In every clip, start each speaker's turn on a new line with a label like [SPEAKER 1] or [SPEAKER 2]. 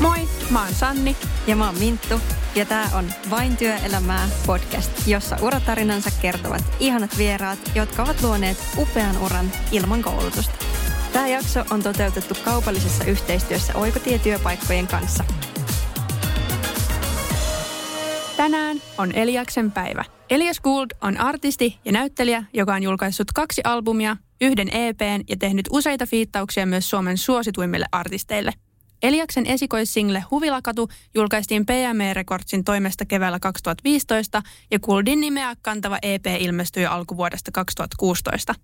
[SPEAKER 1] Moi, mä oon Sanni.
[SPEAKER 2] Ja mä oon Minttu. Ja tää on Vain työelämää podcast, jossa uratarinansa kertovat ihanat vieraat, jotka ovat luoneet upean uran ilman koulutusta. Tämä jakso on toteutettu kaupallisessa yhteistyössä Oikotie-työpaikkojen kanssa.
[SPEAKER 1] Tänään on Eliaksen päivä. Elias Gould on artisti ja näyttelijä, joka on julkaissut kaksi albumia, yhden EPn ja tehnyt useita fiittauksia myös Suomen suosituimmille artisteille – Eliaksen esikoissingle Huvilakatu julkaistiin PME Recordsin toimesta keväällä 2015 ja Kuldin nimeä kantava EP ilmestyi alkuvuodesta 2016.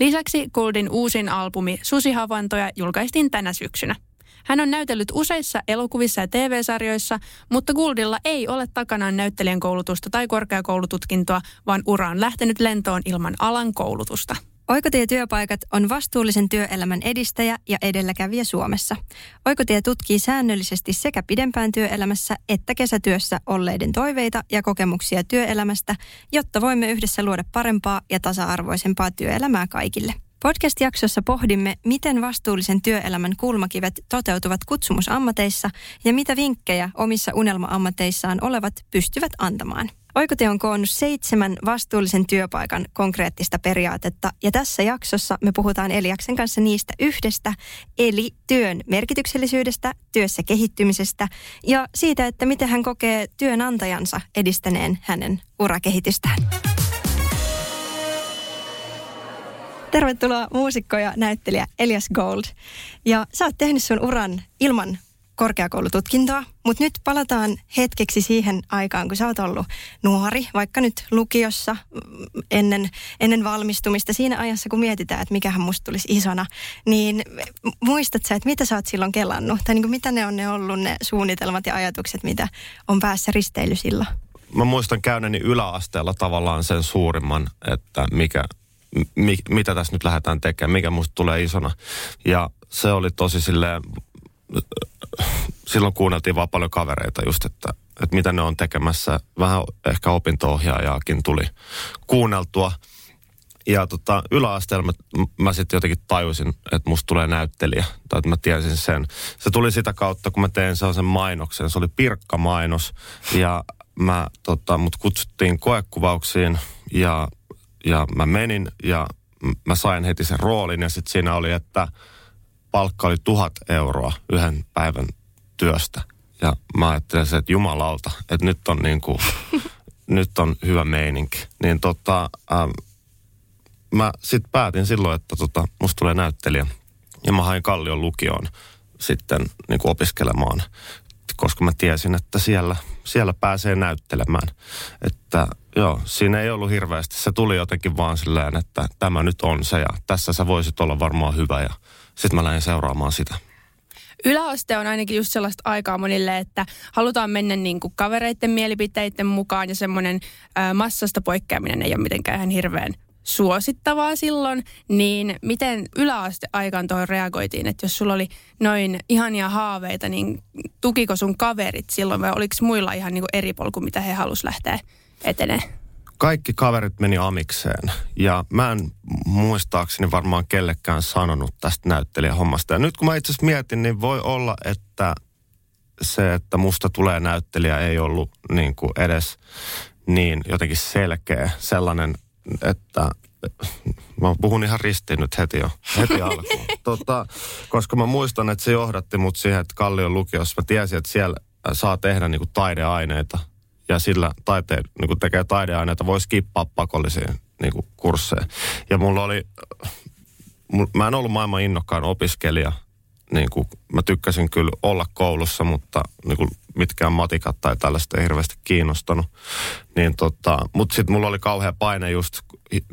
[SPEAKER 1] Lisäksi Kuldin uusin albumi Susihavaintoja julkaistiin tänä syksynä. Hän on näytellyt useissa elokuvissa ja TV-sarjoissa, mutta Gouldilla ei ole takanaan näyttelijän koulutusta tai korkeakoulututkintoa, vaan ura on lähtenyt lentoon ilman alan koulutusta.
[SPEAKER 2] Oikotie-työpaikat on vastuullisen työelämän edistäjä ja edelläkävijä Suomessa. Oikotie tutkii säännöllisesti sekä pidempään työelämässä että kesätyössä olleiden toiveita ja kokemuksia työelämästä, jotta voimme yhdessä luoda parempaa ja tasa-arvoisempaa työelämää kaikille. Podcast-jaksossa pohdimme, miten vastuullisen työelämän kulmakivet toteutuvat kutsumusammateissa ja mitä vinkkejä omissa unelma-ammateissaan olevat pystyvät antamaan. Oikote on koonnut seitsemän vastuullisen työpaikan konkreettista periaatetta ja tässä jaksossa me puhutaan Eliaksen kanssa niistä yhdestä, eli työn merkityksellisyydestä, työssä kehittymisestä ja siitä, että miten hän kokee työnantajansa edistäneen hänen urakehitystään. Tervetuloa muusikko ja näyttelijä Elias Gold. Ja sä oot tehnyt sun uran ilman korkeakoulututkintoa, mutta nyt palataan hetkeksi siihen aikaan, kun sä oot ollut nuori, vaikka nyt lukiossa mm, ennen, ennen valmistumista, siinä ajassa kun mietitään, että mikähän musta tulisi isona, niin muistat sä, että mitä sä oot silloin kelannut, tai niin kuin mitä ne on ne ollut ne suunnitelmat ja ajatukset, mitä on päässä risteily silloin?
[SPEAKER 3] Mä muistan käyneeni yläasteella tavallaan sen suurimman, että mikä, mi, mitä tässä nyt lähdetään tekemään, mikä musta tulee isona. Ja se oli tosi silleen silloin kuunneltiin vaan paljon kavereita just, että, että mitä ne on tekemässä. Vähän ehkä opinto-ohjaajaakin tuli kuunneltua. Ja tota, yläasteella mä, mä sitten jotenkin tajusin, että musta tulee näyttelijä. Tai että mä tiesin sen. Se tuli sitä kautta, kun mä tein sellaisen mainoksen. Se oli Pirkka-mainos. Ja mä, tota, mut kutsuttiin koekuvauksiin ja, ja mä menin ja mä sain heti sen roolin. Ja sitten siinä oli, että palkka oli tuhat euroa yhden päivän työstä. Ja mä ajattelin että jumalauta, että nyt on niin kuin, nyt on hyvä meininki. Niin tota, ähm, mä sitten päätin silloin, että tota, musta tulee näyttelijä. Ja mä hain Kallion lukioon sitten niin kuin opiskelemaan, koska mä tiesin, että siellä, siellä pääsee näyttelemään. Että joo, siinä ei ollut hirveästi. Se tuli jotenkin vaan silleen, että tämä nyt on se ja tässä sä voisit olla varmaan hyvä ja sitten mä lähdin seuraamaan sitä.
[SPEAKER 1] Yläaste on ainakin just sellaista aikaa monille, että halutaan mennä niin kuin kavereiden mielipiteiden mukaan ja semmoinen massasta poikkeaminen ei ole mitenkään ihan hirveän suosittavaa silloin, niin miten yläasteaikaan tuohon reagoitiin, että jos sulla oli noin ihania haaveita, niin tukiko sun kaverit silloin vai oliko muilla ihan niin eri polku, mitä he halus lähteä etenemään?
[SPEAKER 3] kaikki kaverit meni amikseen. Ja mä en muistaakseni varmaan kellekään sanonut tästä näyttelijähommasta. Ja nyt kun mä itse asiassa mietin, niin voi olla, että se, että musta tulee näyttelijä ei ollut niin kuin edes niin jotenkin selkeä sellainen, että mä puhun ihan ristiin nyt heti jo, heti alkuun. Tota, koska mä muistan, että se johdatti mut siihen, että Kallion lukiossa mä tiesin, että siellä saa tehdä niin kuin taideaineita – ja sillä taiteen, niin kuin tekee taideaineita, voi skippaa pakollisiin niin kuin kursseihin. Ja mulla oli, mä en ollut maailman innokkaan opiskelija. Niin kuin, mä tykkäsin kyllä olla koulussa, mutta niin kuin, mitkään matikat tai tällaista ei hirveästi kiinnostanut. Niin tota, mutta sitten mulla oli kauhea paine just,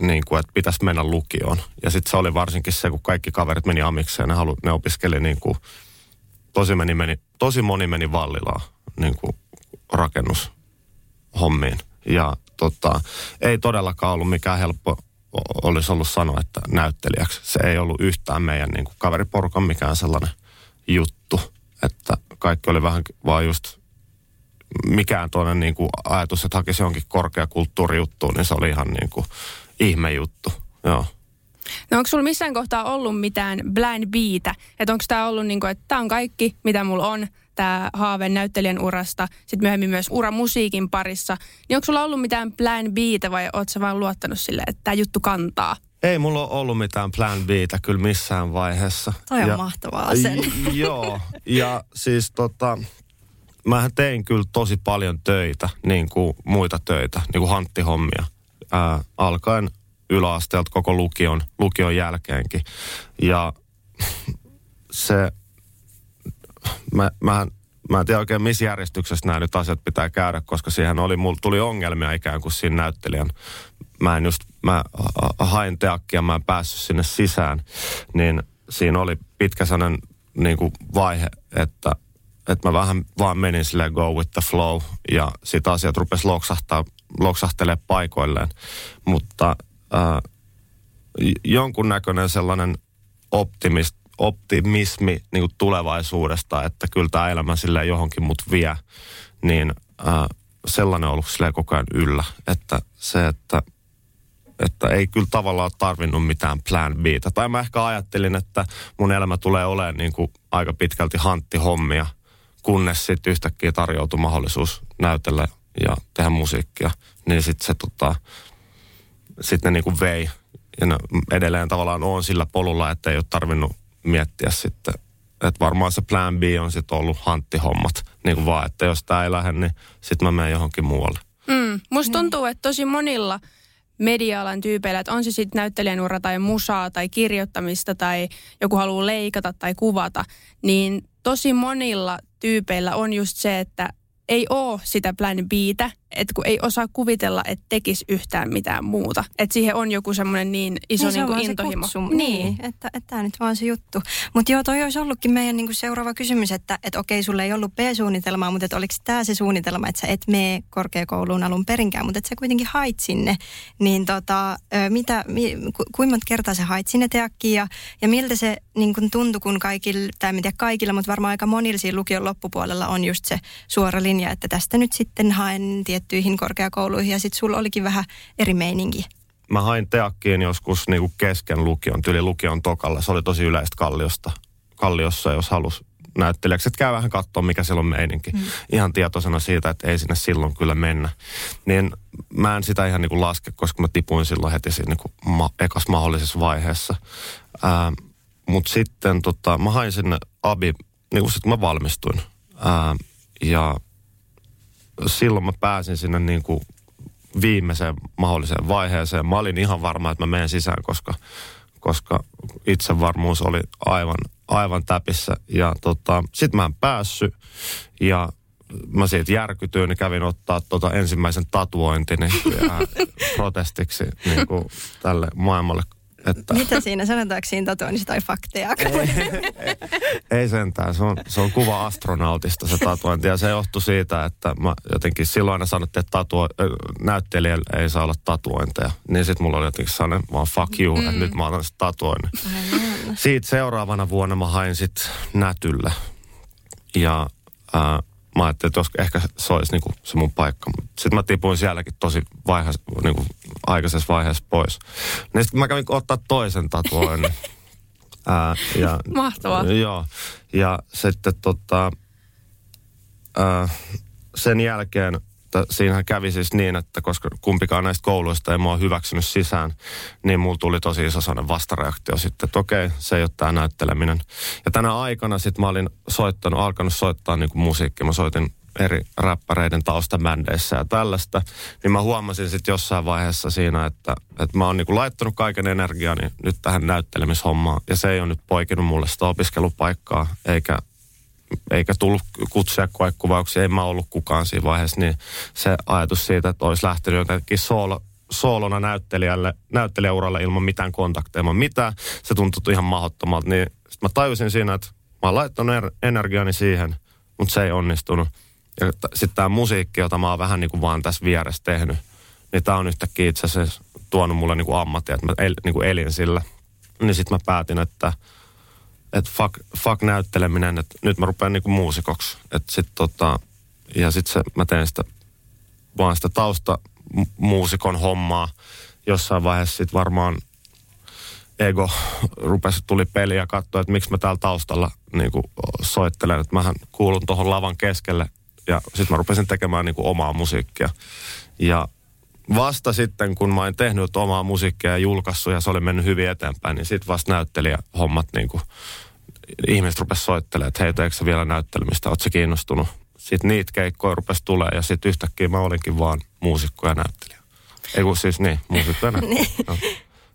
[SPEAKER 3] niin kuin, että pitäisi mennä lukioon. Ja sitten se oli varsinkin se, kun kaikki kaverit meni amikseen, ne, halu, ne opiskeli niin kuin, tosi, meni, meni, tosi moni meni Vallilaan niin kuin rakennus hommiin. Ja tota, ei todellakaan ollut mikään helppo olisi ollut sanoa, että näyttelijäksi. Se ei ollut yhtään meidän niin kuin kaveriporukan mikään sellainen juttu. Että kaikki oli vähän vaan just mikään toinen niin kuin ajatus, että hakisi jonkin korkeakulttuurijuttuun, niin se oli ihan niin kuin ihmejuttu. Joo.
[SPEAKER 1] No onko sulla missään kohtaa ollut mitään blind beitä? Että onko tämä ollut niin kuin, että tämä on kaikki, mitä mulla on, tämä haave näyttelijän urasta, sitten myöhemmin myös ura musiikin parissa, niin onko sulla ollut mitään plan B vai ootko vaan luottanut sille, että tämä juttu kantaa?
[SPEAKER 3] Ei mulla ole ollut mitään plan Btä kyllä missään vaiheessa.
[SPEAKER 2] Toi on ja, mahtavaa sen.
[SPEAKER 3] Joo, ja siis tota, mähän tein kyllä tosi paljon töitä, niin kuin muita töitä, niin kuin hanttihommia, ää, alkaen yläasteelta koko lukion, lukion jälkeenkin. Ja se, mä, mä, mä en tiedä oikein missä järjestyksessä nämä nyt asiat pitää käydä, koska siihen oli, mulla tuli ongelmia ikään kuin siinä näyttelijän. Mä en just, mä hain teakkia, mä en päässyt sinne sisään, niin siinä oli pitkä sellainen niin kuin vaihe, että, että mä vähän vaan menin sille go with the flow ja sitä asiat rupesi loksahtaa, loksahtelee paikoilleen. Mutta äh, jonkunnäköinen sellainen optimist, optimismi niin kuin tulevaisuudesta, että kyllä tämä elämä sille johonkin mut vie, niin äh, sellainen on ollut silleen koko ajan yllä. Että se, että, että ei kyllä tavallaan tarvinnut mitään plan B. Tai mä ehkä ajattelin, että mun elämä tulee olemaan niin kuin aika pitkälti hanttihommia, kunnes sitten yhtäkkiä tarjoutui mahdollisuus näytellä ja tehdä musiikkia. Niin sitten se tota, sitten ne niin kuin vei. Ja edelleen tavallaan on sillä polulla, että ei ole tarvinnut miettiä sitten, että varmaan se plan B on sitten ollut hanttihommat. Niin kuin vaan, että jos tämä ei lähde, niin sitten mä menen johonkin muualle.
[SPEAKER 1] Mm, musta tuntuu, että tosi monilla media-alan tyypeillä, että on se sitten näyttelijän ura tai musaa tai kirjoittamista tai joku haluaa leikata tai kuvata, niin tosi monilla tyypeillä on just se, että ei ole sitä plan Btä, että kun ei osaa kuvitella, että tekisi yhtään mitään muuta. Että siihen on joku semmoinen niin iso niin, niin intohimo.
[SPEAKER 2] Se niin. niin, että, että tämä nyt vaan se juttu. Mutta joo, toi olisi ollutkin meidän niin kuin seuraava kysymys, että, että okei, sulle ei ollut B-suunnitelmaa, mutta että oliko tämä se suunnitelma, että sä et mene korkeakouluun alun perinkään, mutta että sä kuitenkin hait sinne. Niin tota, mitä, mi, ku, kuinka monta kertaa sä hait sinne teakkiin ja, ja miltä se niin kuin tuntui, kun kaikilla, tai en tiedä kaikilla, mutta varmaan aika monilla siinä lukion loppupuolella on just se suora linja, että tästä nyt sitten haen tiettyihin korkeakouluihin ja sitten sulla olikin vähän eri meininki.
[SPEAKER 3] Mä hain teakkiin joskus niinku kesken lukion, tyli lukion tokalla. Se oli tosi yleistä kalliosta, kalliossa, jos halus näyttelijäksi. Että käy vähän katsoa, mikä siellä on meininki. Mm. Ihan tietoisena siitä, että ei sinne silloin kyllä mennä. Niin mä en sitä ihan niinku laske, koska mä tipuin silloin heti siinä niinku ma- ekas mahdollisessa vaiheessa. Mutta sitten tota, mä hain sinne abi, niin kuin sit kun mä valmistuin. Ää, ja silloin mä pääsin sinne niin kuin viimeiseen mahdolliseen vaiheeseen. Mä olin ihan varma, että mä menen sisään, koska, koska itsevarmuus oli aivan, aivan täpissä. Ja tota, sit mä en päässyt ja mä siitä järkytyin ja kävin ottaa tota ensimmäisen tatuointini protestiksi niin kuin tälle maailmalle
[SPEAKER 2] että... Mitä siinä, sanotaanko siinä tatuoinnissa tai fakteja?
[SPEAKER 3] ei, ei, sentään, se on, se on kuva astronautista se tatuointi ja se johtui siitä, että mä jotenkin silloin aina sanottiin, että tatuo, näyttelijällä ei saa olla tatuointeja. Niin sitten mulla oli jotenkin sellainen vaan fuck you, mm. että nyt mä otan tatuoinnin. Siitä seuraavana vuonna mä hain sitten nätylle. Ja äh, mä ajattelin, että jos ehkä se olisi niin kuin se mun paikka. Sitten mä tipuin sielläkin tosi vaiheessa, niin kuin aikaisessa vaiheessa pois. Niin sitten mä kävin ottaa toisen tatuoinnin.
[SPEAKER 1] Ää, ja, Mahtavaa.
[SPEAKER 3] Joo. Ja sitten tota, ää, sen jälkeen että siinähän kävi siis niin, että koska kumpikaan näistä kouluista ei mua hyväksynyt sisään, niin mulla tuli tosi iso sellainen vastareaktio sitten, että okei, se ei ole tämä näytteleminen. Ja tänä aikana sitten mä olin soittanut, alkanut soittaa niin kuin musiikkia. Mä soitin eri räppäreiden taustabändeissä ja tällaista, niin mä huomasin sitten jossain vaiheessa siinä, että, että mä oon niinku laittanut kaiken energiani nyt tähän näyttelemishommaan, ja se ei ole nyt poikinut mulle sitä opiskelupaikkaa, eikä eikä tullut kutsuja koekuvauksia, ei mä ollut kukaan siinä vaiheessa, niin se ajatus siitä, että olisi lähtenyt jotenkin soolo, soolona näyttelijälle, näyttelijäuralle ilman mitään kontakteja, ilman mitään, se tuntui ihan mahdottomalta, niin mä tajusin siinä, että mä oon laittanut er-, energiani siihen, mutta se ei onnistunut. Ja sitten tämä musiikki, jota mä oon vähän niin kuin vaan tässä vieressä tehnyt, niin tämä on yhtäkkiä itse asiassa tuonut mulle niin kuin ammattia, että mä el, niin kuin elin sillä. Niin sitten mä päätin, että että fuck, fuck näytteleminen, että nyt mä rupean niinku muusikoksi. Että sit tota, ja sit se, mä teen sitä vaan sitä tausta muusikon hommaa. Jossain vaiheessa sit varmaan ego rupesi, tuli peli ja katsoi, että miksi mä täällä taustalla niin kuin soittelemaan, että mähän kuulun tuohon lavan keskelle ja sitten mä rupesin tekemään niin kuin omaa musiikkia. Ja vasta sitten, kun mä oon tehnyt omaa musiikkia ja julkaissut ja se oli mennyt hyvin eteenpäin, niin sitten vasta näyttelijä hommat niin kuin, ihmiset rupes soittelemaan, että hei, teekö vielä näyttelemistä, ootko kiinnostunut? Sitten niitä keikkoja rupes tulee ja sitten yhtäkkiä mä olinkin vaan muusikko ja näyttelijä. Ei kun siis niin, muusikko ja näyttelijä. no.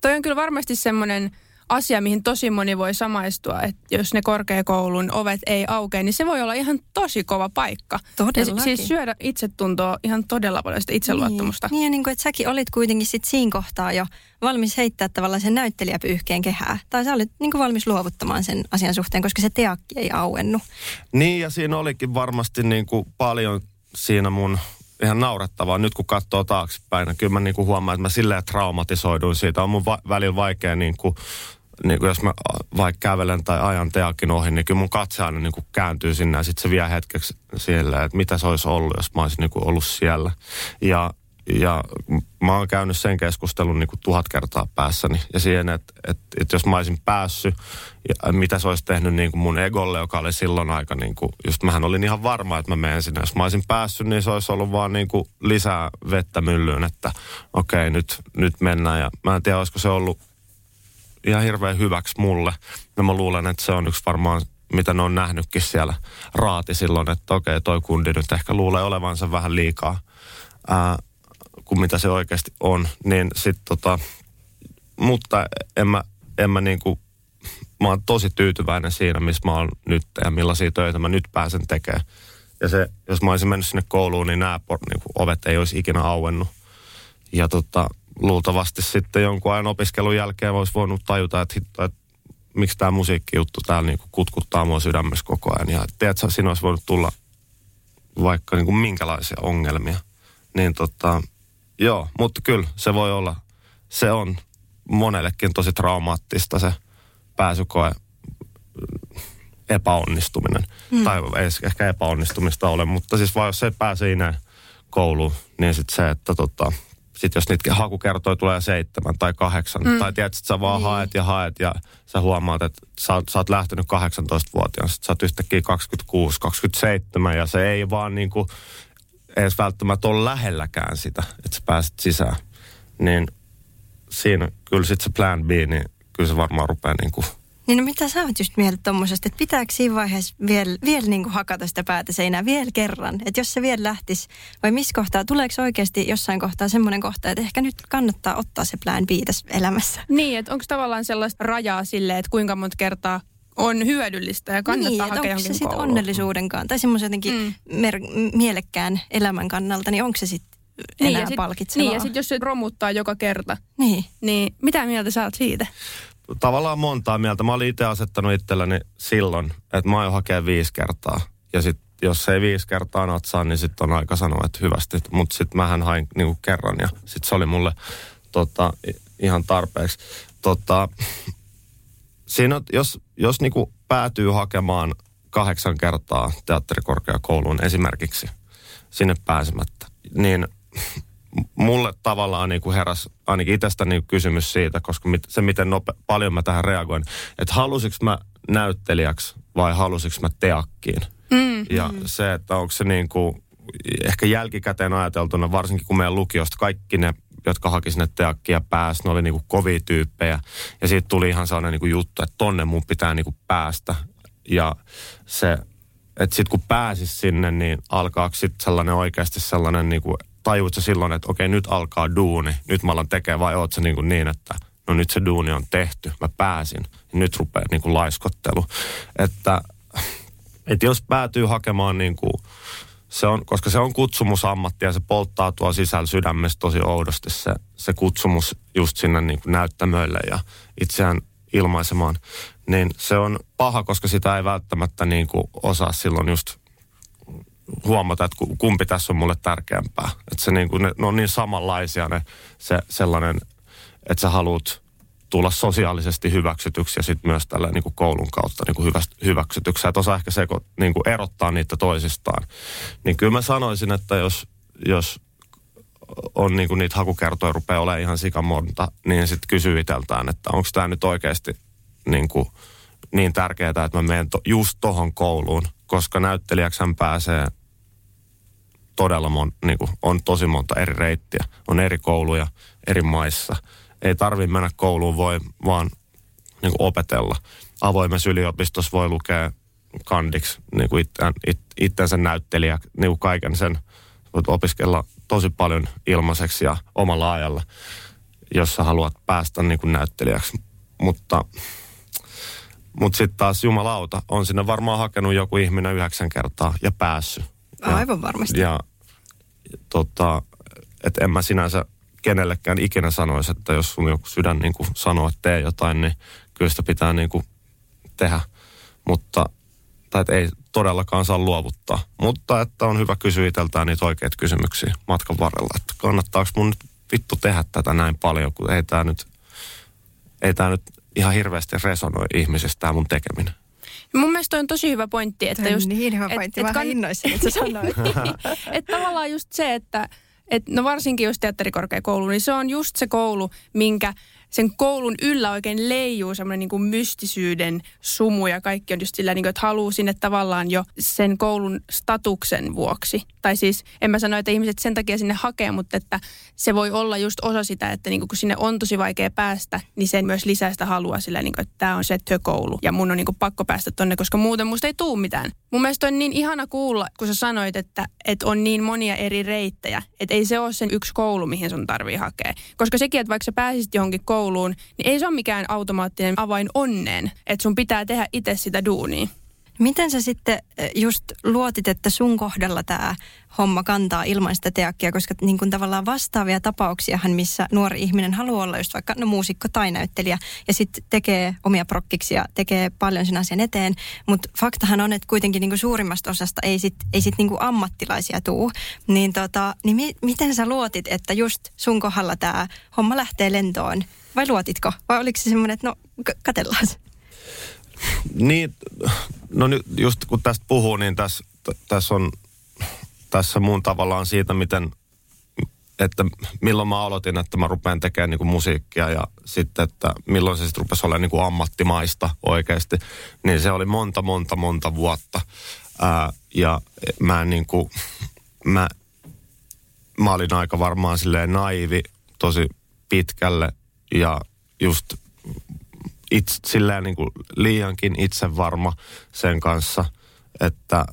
[SPEAKER 1] Toi on kyllä varmasti semmoinen asia, mihin tosi moni voi samaistua, että jos ne korkeakoulun ovet ei aukea, niin se voi olla ihan tosi kova paikka.
[SPEAKER 2] Todellakin.
[SPEAKER 1] Ja siis syödä itsetuntoa ihan todella paljon sitä itseluottamusta.
[SPEAKER 2] Niin, niin ja niin kuin, että säkin olit kuitenkin sit siinä kohtaa jo valmis heittää tavallaan sen näyttelijäpyyhkeen kehää. Tai sä olit niin kuin valmis luovuttamaan sen asian suhteen, koska se teakki ei auennu.
[SPEAKER 3] Niin, ja siinä olikin varmasti niin kuin paljon siinä mun ihan naurettavaa nyt kun katsoo taaksepäin. Kyllä mä niin kuin huomaan, että mä silleen traumatisoiduin siitä. On mun va- välillä vaikea niin kuin niin kuin jos mä vaikka kävelen tai ajan teakin ohi, niin kyllä mun katse aina niin kuin kääntyy sinne ja sitten se vie hetkeksi siellä, että mitä se olisi ollut, jos mä olisin niin kuin ollut siellä. Ja, ja mä oon käynyt sen keskustelun niin kuin tuhat kertaa päässäni ja siihen, että, että, että jos mä olisin päässyt, ja mitä se olisi tehnyt niin kuin mun egolle, joka oli silloin aika niin kuin, just mähän olin ihan varma, että mä menen sinne. Jos mä olisin päässyt, niin se olisi ollut vaan niin kuin lisää vettä myllyyn, että okei, okay, nyt, nyt mennään. Ja mä en tiedä, olisiko se ollut ihan hirveän hyväksi mulle. Ja mä luulen, että se on yksi varmaan, mitä ne on nähnytkin siellä raati silloin, että okei, toi kundi nyt ehkä luulee olevansa vähän liikaa ää, kuin mitä se oikeasti on. Niin sit tota, mutta en mä, en mä niinku, mä oon tosi tyytyväinen siinä, missä mä oon nyt ja millaisia töitä mä nyt pääsen tekemään. Ja se, jos mä olisin mennyt sinne kouluun, niin nämä niin ovet ei olisi ikinä auennut. Ja tota, luultavasti sitten jonkun ajan opiskelun jälkeen voisi voinut tajuta, että, hitto, että miksi tämä musiikkijuttu täällä niin kutkuttaa mua sydämessä koko ajan. Ja tiedätkö, siinä olisi voinut tulla vaikka niin kuin minkälaisia ongelmia. Niin tota, joo, mutta kyllä se voi olla, se on monellekin tosi traumaattista se pääsykoe epäonnistuminen. Hmm. Tai ei ehkä epäonnistumista ole, mutta siis vaan jos se pääsee kouluun, niin sitten se, että tota, sitten jos niitä hakukertoja tulee seitsemän tai kahdeksan, mm. tai tiedät, että sä vaan niin. haet ja haet ja sä huomaat, että sä, sä oot lähtenyt 18-vuotiaana, sitten sä oot yhtäkkiä 26, 27 ja se ei vaan niin kuin edes välttämättä ole lähelläkään sitä, että sä pääset sisään. Niin siinä kyllä sitten se plan B, niin kyllä se varmaan rupeaa niin kuin
[SPEAKER 2] niin no mitä sä oot just mieltä tuommoisesta, että pitääkö siinä vaiheessa vielä, vielä niin hakata sitä päätä seinää vielä kerran? Että jos se vielä lähtisi, vai missä kohtaa, tuleeko oikeasti jossain kohtaa semmoinen kohta, että ehkä nyt kannattaa ottaa se plan B tässä elämässä?
[SPEAKER 1] Niin, että onko tavallaan sellaista rajaa sille, että kuinka monta kertaa on hyödyllistä ja kannattaa niin, hakea
[SPEAKER 2] onko
[SPEAKER 1] se
[SPEAKER 2] sitten onnellisuudenkaan tai semmoisen jotenkin mm. mer- mielekkään elämän kannalta, niin onko se sitten enää niin, ja sit, palkitsevaa?
[SPEAKER 1] Niin, ja sitten jos se romuttaa joka kerta,
[SPEAKER 2] niin.
[SPEAKER 1] niin mitä mieltä sä oot siitä?
[SPEAKER 3] Tavallaan montaa mieltä. Mä olin itse asettanut itselleni silloin, että mä oon hakea viisi kertaa. Ja sitten jos ei viisi kertaa natsaa, niin sitten on aika sanoa, että hyvästi. Mutta sitten mähän hain niinku kerran ja sitten se oli mulle tota, ihan tarpeeksi. Tota, siinä, jos, jos niinku päätyy hakemaan kahdeksan kertaa teatterikorkeakouluun esimerkiksi sinne pääsemättä, niin mulle tavallaan niin kuin heräs ainakin itsestä niin kysymys siitä, koska mit, se miten nope, paljon mä tähän reagoin, että halusinko mä näyttelijäksi vai halusinko mä teakkiin. Mm, ja mm. se, että onko se niin kuin, ehkä jälkikäteen ajateltuna, varsinkin kun meidän lukiosta kaikki ne, jotka haki sinne teakkia pääsi, ne oli niin kuin kovia tyyppejä. Ja siitä tuli ihan sellainen niin kuin juttu, että tonne mun pitää niin kuin päästä. Ja se, että sitten kun pääsis sinne, niin alkaa sitten sellainen oikeasti sellainen niin tajuut sä silloin, että okei, nyt alkaa duuni, nyt mä alan tekemään, vai oot sä niin, kuin niin että no nyt se duuni on tehty, mä pääsin, ja nyt rupeaa niin kuin laiskottelu. Että, että jos päätyy hakemaan niin kuin, se on, koska se on kutsumusammatti ja se polttaa tuo sisällä sydämessä tosi oudosti se, se kutsumus just sinne niin kuin näyttämöille ja itseään ilmaisemaan, niin se on paha, koska sitä ei välttämättä niin kuin osaa silloin just huomata, että kumpi tässä on mulle tärkeämpää. Että se niin kuin, ne, ne on niin samanlaisia ne, se sellainen, että sä haluat tulla sosiaalisesti hyväksytyksi ja sitten myös tällä niin kuin koulun kautta niin kuin hyväksytyksi. Että osaa ehkä se niin kuin erottaa niitä toisistaan. Niin kyllä mä sanoisin, että jos, jos on niin kuin niitä hakukertoja rupeaa olemaan ihan sikamonta, niin sitten kysyy iteltään, että onko tämä nyt oikeasti niin kuin niin tärkeää, että mä menen to, just tohon kouluun, koska näyttelijäksi hän pääsee todella mon, niin kuin, on tosi monta eri reittiä. On eri kouluja eri maissa. Ei tarvitse mennä kouluun, voi vaan niin kuin opetella. Avoimessa yliopistossa voi lukea kandiksi niin kuin itseään, it, itsensä näyttelijä, niin kuin kaiken sen. Voit opiskella tosi paljon ilmaiseksi ja omalla ajalla, jos sä haluat päästä niin kuin näyttelijäksi. Mutta, mutta sitten taas jumalauta, on sinne varmaan hakenut joku ihminen yhdeksän kertaa ja päässyt. Ja,
[SPEAKER 2] Aivan varmasti.
[SPEAKER 3] Ja tota, että en mä sinänsä kenellekään ikinä sanoisi, että jos sun joku sydän niin kuin sanoo, että tee jotain, niin kyllä sitä pitää niin kuin tehdä. Mutta tai että ei todellakaan saa luovuttaa. Mutta että on hyvä kysyä itseltään niitä oikeita kysymyksiä matkan varrella. Että kannattaako mun nyt vittu tehdä tätä näin paljon, kun ei tämä nyt, ei tää nyt ihan hirveästi resonoi ihmisistä tämä mun tekeminen.
[SPEAKER 1] Mun mielestä toi on tosi hyvä pointti. Että
[SPEAKER 2] Toi
[SPEAKER 1] just,
[SPEAKER 2] niin hyvä pointti. Mä
[SPEAKER 1] kann-
[SPEAKER 2] innoissani, että sä sanoit.
[SPEAKER 1] että tavallaan just se, että et no varsinkin just teatterikorkeakoulu, niin se on just se koulu, minkä sen koulun yllä oikein leijuu semmoinen niin mystisyyden sumu ja kaikki on just sillä, niin kuin, että haluaa sinne tavallaan jo sen koulun statuksen vuoksi. Tai siis en mä sano, että ihmiset sen takia sinne hakee, mutta että se voi olla just osa sitä, että niin kuin, kun sinne on tosi vaikea päästä, niin sen myös lisää sitä halua sillä, niin kuin, että tämä on se työkoulu ja mun on niin kuin, pakko päästä tonne, koska muuten musta ei tuu mitään. Mun mielestä on niin ihana kuulla, kun sä sanoit, että, että on niin monia eri reittejä, että ei se ole sen yksi koulu, mihin sun tarvii hakea. Koska sekin, että vaikka sä pääsisit johonkin kouluun, niin ei se ole mikään automaattinen avain onneen, että sun pitää tehdä itse sitä duunia.
[SPEAKER 2] Miten sä sitten eh, just luotit, että sun kohdalla tämä homma kantaa ilman sitä teakkia, koska niin kuin tavallaan vastaavia tapauksiahan, missä nuori ihminen haluaa olla just vaikka no, muusikko tai näyttelijä ja sitten tekee omia prokkiksia, tekee paljon sen asian eteen, mutta faktahan on, että kuitenkin niin kuin suurimmasta osasta ei sit, ei sit niin kuin ammattilaisia tuu. Niin, tota, niin mi- miten sä luotit, että just sun kohdalla tämä homma lähtee lentoon? Vai luotitko? Vai oliko se semmoinen, että no k- katellaan se?
[SPEAKER 3] Niin, no nyt just kun tästä puhuu, niin tässä, tässä on tässä mun tavallaan siitä, miten, että milloin mä aloitin, että mä rupean tekemään niin kuin musiikkia ja sitten, että milloin se sitten rupesi olemaan niin kuin ammattimaista oikeasti, niin se oli monta, monta, monta vuotta. Ää, ja mä niin kuin, mä, mä olin aika varmaan silleen naivi tosi pitkälle ja just itse, silleen niin kuin liiankin itsevarma sen kanssa, että,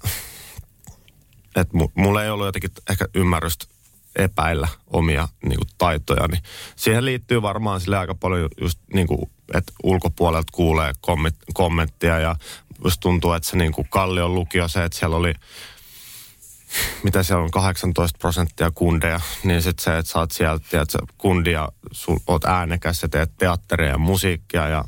[SPEAKER 3] että mulla ei ollut jotenkin ehkä ymmärrystä epäillä omia niin kuin, taitojani. Siihen liittyy varmaan sille aika paljon just niin kuin, että ulkopuolelta kuulee komment, kommenttia ja just tuntuu, että se niin kuin Kallion lukio se, että siellä oli mitä siellä on 18 prosenttia kundeja, niin sitten se, että sä oot sieltä, että kundia, sul, oot äänekäs ja teet teatteria ja musiikkia ja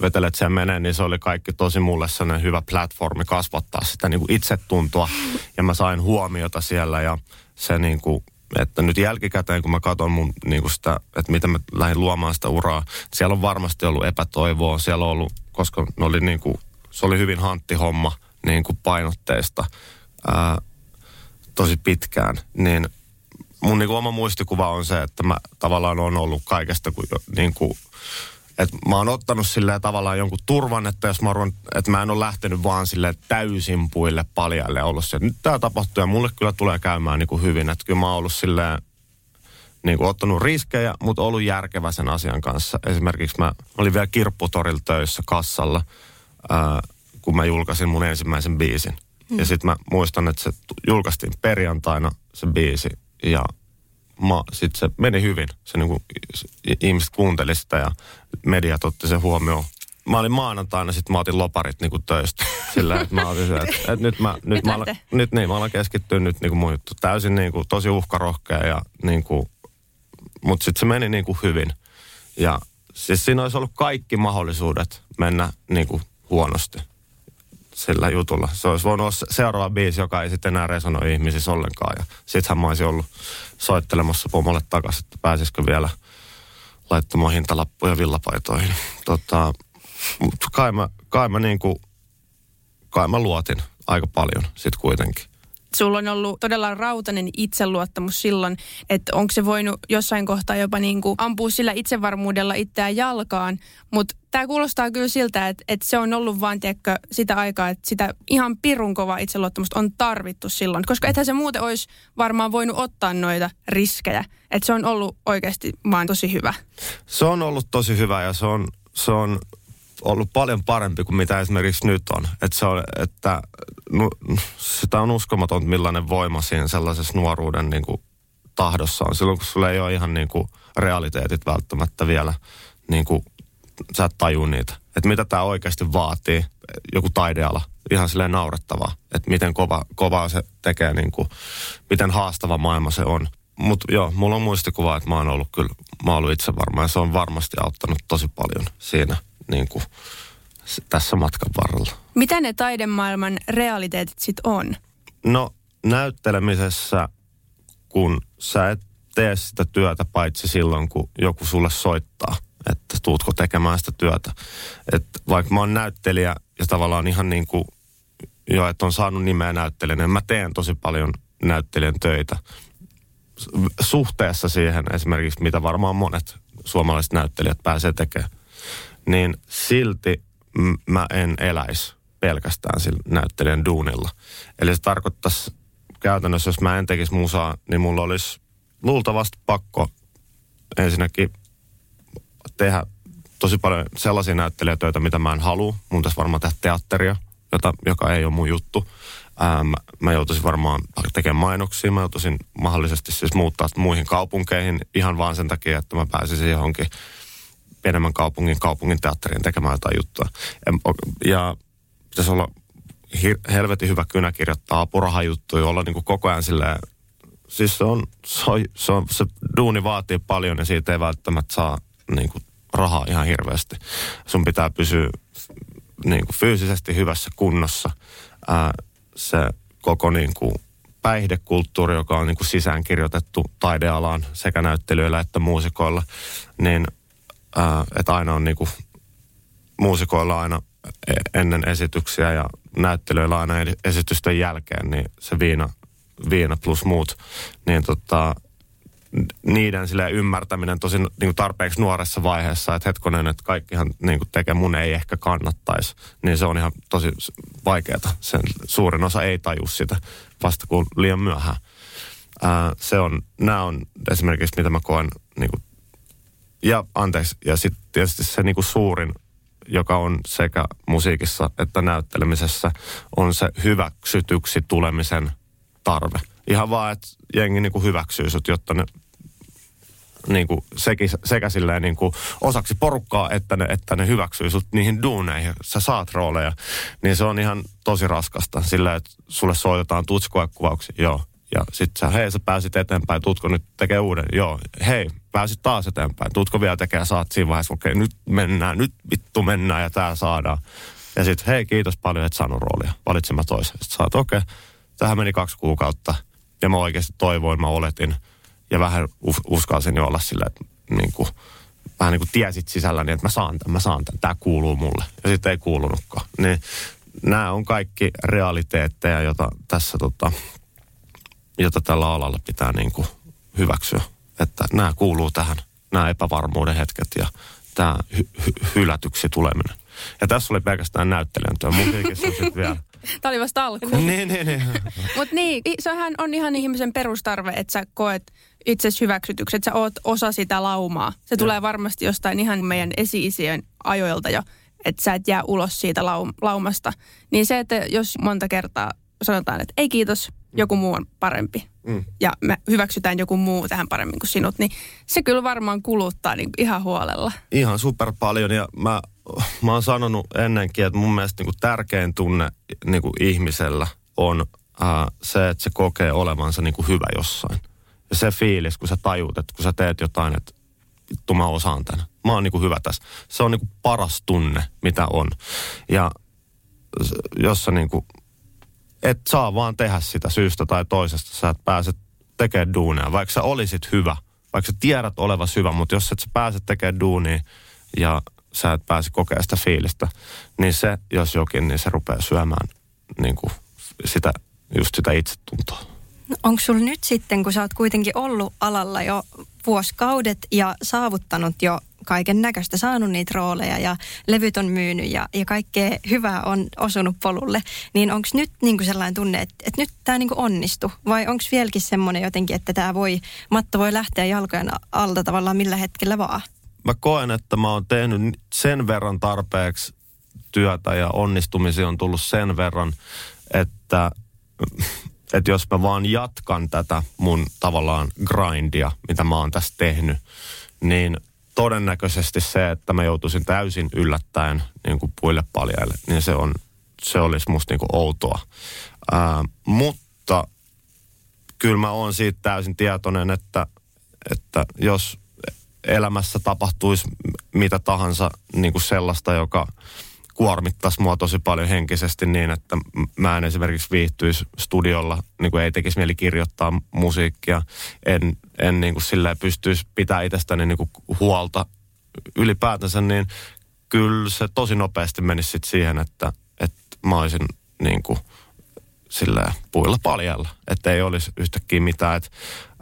[SPEAKER 3] vetelet sen menee, niin se oli kaikki tosi mulle sellainen hyvä platformi kasvattaa sitä niin kuin itsetuntoa. Ja mä sain huomiota siellä ja se niin kuin, että nyt jälkikäteen kun mä katson mun niin kuin sitä, että miten mä lähdin luomaan sitä uraa, siellä on varmasti ollut epätoivoa. Siellä on ollut, koska ne oli niin kuin, se oli hyvin hanttihomma niin kuin painotteista ää, tosi pitkään, niin mun niin kuin oma muistikuva on se, että mä tavallaan on ollut kaikesta kuin, niin kuin että mä oon ottanut silleen tavallaan jonkun turvan, että jos mä arvan, että mä en ole lähtenyt vaan sille täysin puille paljalle ollut se, että nyt tää tapahtuu ja mulle kyllä tulee käymään niin kuin hyvin. Että kyllä mä oon ollut silleen niin kuin ottanut riskejä, mutta ollut järkevä sen asian kanssa. Esimerkiksi mä olin vielä kirpputorilla töissä kassalla, ää, kun mä julkaisin mun ensimmäisen biisin. Hmm. Ja sitten mä muistan, että se julkaistiin perjantaina se biisi ja sitten se meni hyvin. Se niinku, ihmiset kuunteli sitä ja mediat otti sen huomioon. Mä olin maanantaina, sitten mä otin loparit niinku töistä. Sillä, että mä otin että, että nyt mä, nyt,
[SPEAKER 1] Nyt
[SPEAKER 3] mä,
[SPEAKER 1] lähtee.
[SPEAKER 3] nyt, niin, mä alan keskittyä nyt niinku mun juttu. Täysin niinku, tosi uhkarohkea ja niinku, mutta sitten se meni niinku hyvin. Ja siis siinä olisi ollut kaikki mahdollisuudet mennä niinku huonosti sillä jutulla. Se olisi voinut olla se- seuraava biisi, joka ei sitten enää resonoi ihmisissä ollenkaan. Ja sittenhän mä olisin ollut soittelemassa pomolle takaisin, että pääsisikö vielä laittamaan hintalappuja villapaitoihin. Tota, mut kai mä, kai mä niinku, kai mä luotin aika paljon sit kuitenkin.
[SPEAKER 1] Sulla on ollut todella rautainen itseluottamus silloin, että onko se voinut jossain kohtaa jopa niin kuin ampua sillä itsevarmuudella itseään jalkaan, mutta tämä kuulostaa kyllä siltä, että, että se on ollut vaan, tiedätkö, sitä aikaa, että sitä ihan pirun kovaa itseluottamusta on tarvittu silloin. Koska ethän se muuten olisi varmaan voinut ottaa noita riskejä. Että se on ollut oikeasti vaan tosi hyvä.
[SPEAKER 3] Se on ollut tosi hyvä ja se on, se on ollut paljon parempi kuin mitä esimerkiksi nyt on. Että se on, että no, sitä on uskomaton, millainen voima siinä sellaisessa nuoruuden niin kuin, tahdossa on. Silloin kun sulla ei ole ihan niin kuin, realiteetit välttämättä vielä, niin kuin, sä et taju niitä. Että mitä tämä oikeasti vaatii, joku taideala, ihan silleen naurettavaa. Että miten kova, kovaa se tekee, niin kuin, miten haastava maailma se on. Mutta joo, mulla on muistikuva, että mä oon ollut kyllä, mä oon ollut itse varma ja se on varmasti auttanut tosi paljon siinä niin kuin, tässä matkan varrella.
[SPEAKER 1] Mitä ne taidemaailman realiteetit sitten on?
[SPEAKER 3] No näyttelemisessä, kun sä et tee sitä työtä paitsi silloin, kun joku sulle soittaa, että tuutko tekemään sitä työtä. Että vaikka mä oon näyttelijä ja tavallaan ihan niin kuin, jo, että on saanut nimeä näyttelijä, niin mä teen tosi paljon näyttelijän töitä suhteessa siihen esimerkiksi, mitä varmaan monet suomalaiset näyttelijät pääsee tekemään. Niin silti mä en eläisi pelkästään sillä näyttelijän duunilla. Eli se tarkoittaisi käytännössä, jos mä en tekisi musaa, niin mulla olisi luultavasti pakko ensinnäkin tehdä tosi paljon sellaisia näyttelijätöitä, mitä mä en halua. Mun tässä varmaan tehdä teatteria, jota, joka ei ole mun juttu. Ää, mä, mä joutuisin varmaan tekemään mainoksia, mä joutuisin mahdollisesti siis muuttaa muihin kaupunkeihin ihan vaan sen takia, että mä pääsisin johonkin pienemmän kaupungin kaupungin teatteriin tekemään jotain juttua. Ja pitäisi olla hir- helvetin hyvä kynä kirjoittaa apurahajuttuja, olla niin kuin koko ajan silleen, siis se on, se, on, se, on, se duuni vaatii paljon ja siitä ei välttämättä saa niin kuin rahaa ihan hirveästi. Sun pitää pysyä niin kuin fyysisesti hyvässä kunnossa. Ää, se koko niin kuin päihdekulttuuri, joka on niin kuin sisäänkirjoitettu taidealaan sekä näyttelyillä että muusikoilla, niin ää, että aina on niin kuin muusikoilla aina e-, ennen esityksiä ja näyttelyillä aina esitysten jälkeen, niin se viina, viina plus muut, niin tota, niiden sille ymmärtäminen tosi niin kuin tarpeeksi nuoressa vaiheessa, että hetkonen, että kaikkihan niin kuin tekee, mun ei ehkä kannattaisi, niin se on ihan tosi vaikeaa. Sen suurin osa ei taju sitä vasta kuin liian myöhään. Ää, se on, nämä on esimerkiksi, mitä mä koen, niin kuin, ja anteeksi, ja sitten tietysti se niin kuin suurin joka on sekä musiikissa että näyttelemisessä, on se hyväksytyksi tulemisen tarve. Ihan vaan, että jengi niin kuin hyväksyy sut, jotta ne niin kuin sekä, sekä silleen niin kuin osaksi porukkaa, että ne, että ne hyväksyy sut niihin duuneihin. Sä saat rooleja. Niin se on ihan tosi raskasta. Sillä, että sulle soitetaan tutskoekuvauksia. Joo. Ja sit sä, hei sä pääsit eteenpäin, tutko nyt tekee uuden? Joo. Hei, pääsit taas eteenpäin. Tutko vielä tekee, saat siinä vaiheessa, okei, nyt mennään, nyt vittu mennään ja tää saadaan. Ja sitten, hei, kiitos paljon, että saanut roolia. Valitsin mä toisen. Sitten sä okei, okay, tähän meni kaksi kuukautta. Ja mä oikeasti toivoin, mä oletin – ja vähän uskalsin jo olla sillä, että niin kuin, vähän niin kuin tiesit sisälläni, että mä saan tämän, mä saan tämän, tämä kuuluu mulle. Ja sitten ei kuulunutkaan. Niin nämä on kaikki realiteetteja, jota tässä tota, jota tällä alalla pitää niin kuin hyväksyä. Että nämä kuuluu tähän, nämä epävarmuuden hetket ja tämä hy- hy- hylätyksi tuleminen. Ja tässä oli pelkästään näyttelijän työ. Musiikissa on sitten vielä
[SPEAKER 1] Tämä oli vasta alku.
[SPEAKER 3] niin, niin, niin.
[SPEAKER 1] Mutta niin, sehän on ihan ihmisen perustarve, että sä koet itsesi hyväksytyksi, että sä oot osa sitä laumaa. Se ja. tulee varmasti jostain ihan meidän esi-isien ajoilta jo, että sä et jää ulos siitä laum- laumasta. Niin se, että jos monta kertaa sanotaan, että ei kiitos, joku muu on parempi. Mm. Ja me hyväksytään joku muu tähän paremmin kuin sinut, niin se kyllä varmaan kuluttaa niin ihan huolella.
[SPEAKER 3] Ihan super paljon ja mä, mä oon sanonut ennenkin, että mun mielestä niin kuin tärkein tunne niin kuin ihmisellä on ää, se, että se kokee olevansa niin kuin hyvä jossain. Ja se fiilis, kun sä tajuut, että kun sä teet jotain, että vittu mä osaan tänne. Mä oon niin kuin hyvä tässä. Se on niin kuin paras tunne, mitä on. Ja jos sä niin kuin et saa vaan tehdä sitä syystä tai toisesta. Sä et pääse tekemään duunia, vaikka sä olisit hyvä. Vaikka sä tiedät olevas hyvä, mutta jos et sä pääse tekemään duunia ja sä et pääse kokea sitä fiilistä, niin se, jos jokin, niin se rupeaa syömään niin kuin sitä, just sitä itsetuntoa.
[SPEAKER 2] No, onko sulla nyt sitten, kun sä oot kuitenkin ollut alalla jo vuosikaudet ja saavuttanut jo kaiken näköistä, saanut niitä rooleja ja levyt on myynyt ja, ja kaikkea hyvää on osunut polulle. Niin onko nyt niin kuin sellainen tunne, että, että nyt tämä niin onnistu vai onko vieläkin semmoinen jotenkin, että tämä voi, matto voi lähteä jalkojen alta tavallaan millä hetkellä vaan?
[SPEAKER 3] Mä koen, että mä oon tehnyt sen verran tarpeeksi työtä ja onnistumisia on tullut sen verran, että että jos mä vaan jatkan tätä mun tavallaan grindia, mitä mä oon tässä tehnyt, niin todennäköisesti se, että mä joutuisin täysin yllättäen niin kuin puille paljaille, niin se, on, se olisi musta niin kuin outoa. Ää, mutta kyllä mä oon siitä täysin tietoinen, että, että jos elämässä tapahtuisi mitä tahansa niin kuin sellaista, joka kuormittaisi mua tosi paljon henkisesti niin, että mä en esimerkiksi viihtyisi studiolla, niin kuin ei tekisi mieli kirjoittaa musiikkia, en, en niin kuin silleen pystyisi pitää itsestäni niin kuin huolta ylipäätänsä, niin kyllä se tosi nopeasti menisi sit siihen, että, että mä olisin niin kuin silleen puilla paljalla, että ei olisi yhtäkkiä mitään, että,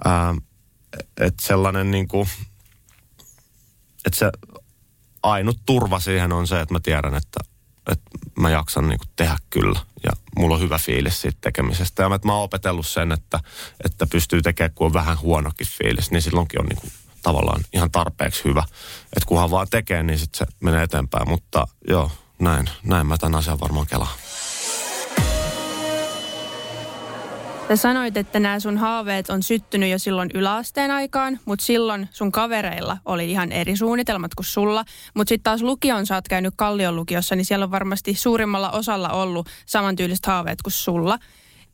[SPEAKER 3] ää, että sellainen niin kuin, että se ainut turva siihen on se, että mä tiedän, että, että mä jaksan niin kuin tehdä kyllä. Ja mulla on hyvä fiilis siitä tekemisestä. Ja mä, että mä oon opetellut sen, että, että pystyy tekemään, kun on vähän huonokin fiilis, niin silloinkin on niin kuin tavallaan ihan tarpeeksi hyvä. Että kunhan vaan tekee, niin sitten se menee eteenpäin. Mutta joo, näin, näin mä tämän asian varmaan kelaan.
[SPEAKER 1] Sä sanoit, että nämä sun haaveet on syttynyt jo silloin yläasteen aikaan, mutta silloin sun kavereilla oli ihan eri suunnitelmat kuin sulla. Mutta sitten taas lukion sä oot käynyt Kallion lukiossa, niin siellä on varmasti suurimmalla osalla ollut samantyyliset haaveet kuin sulla.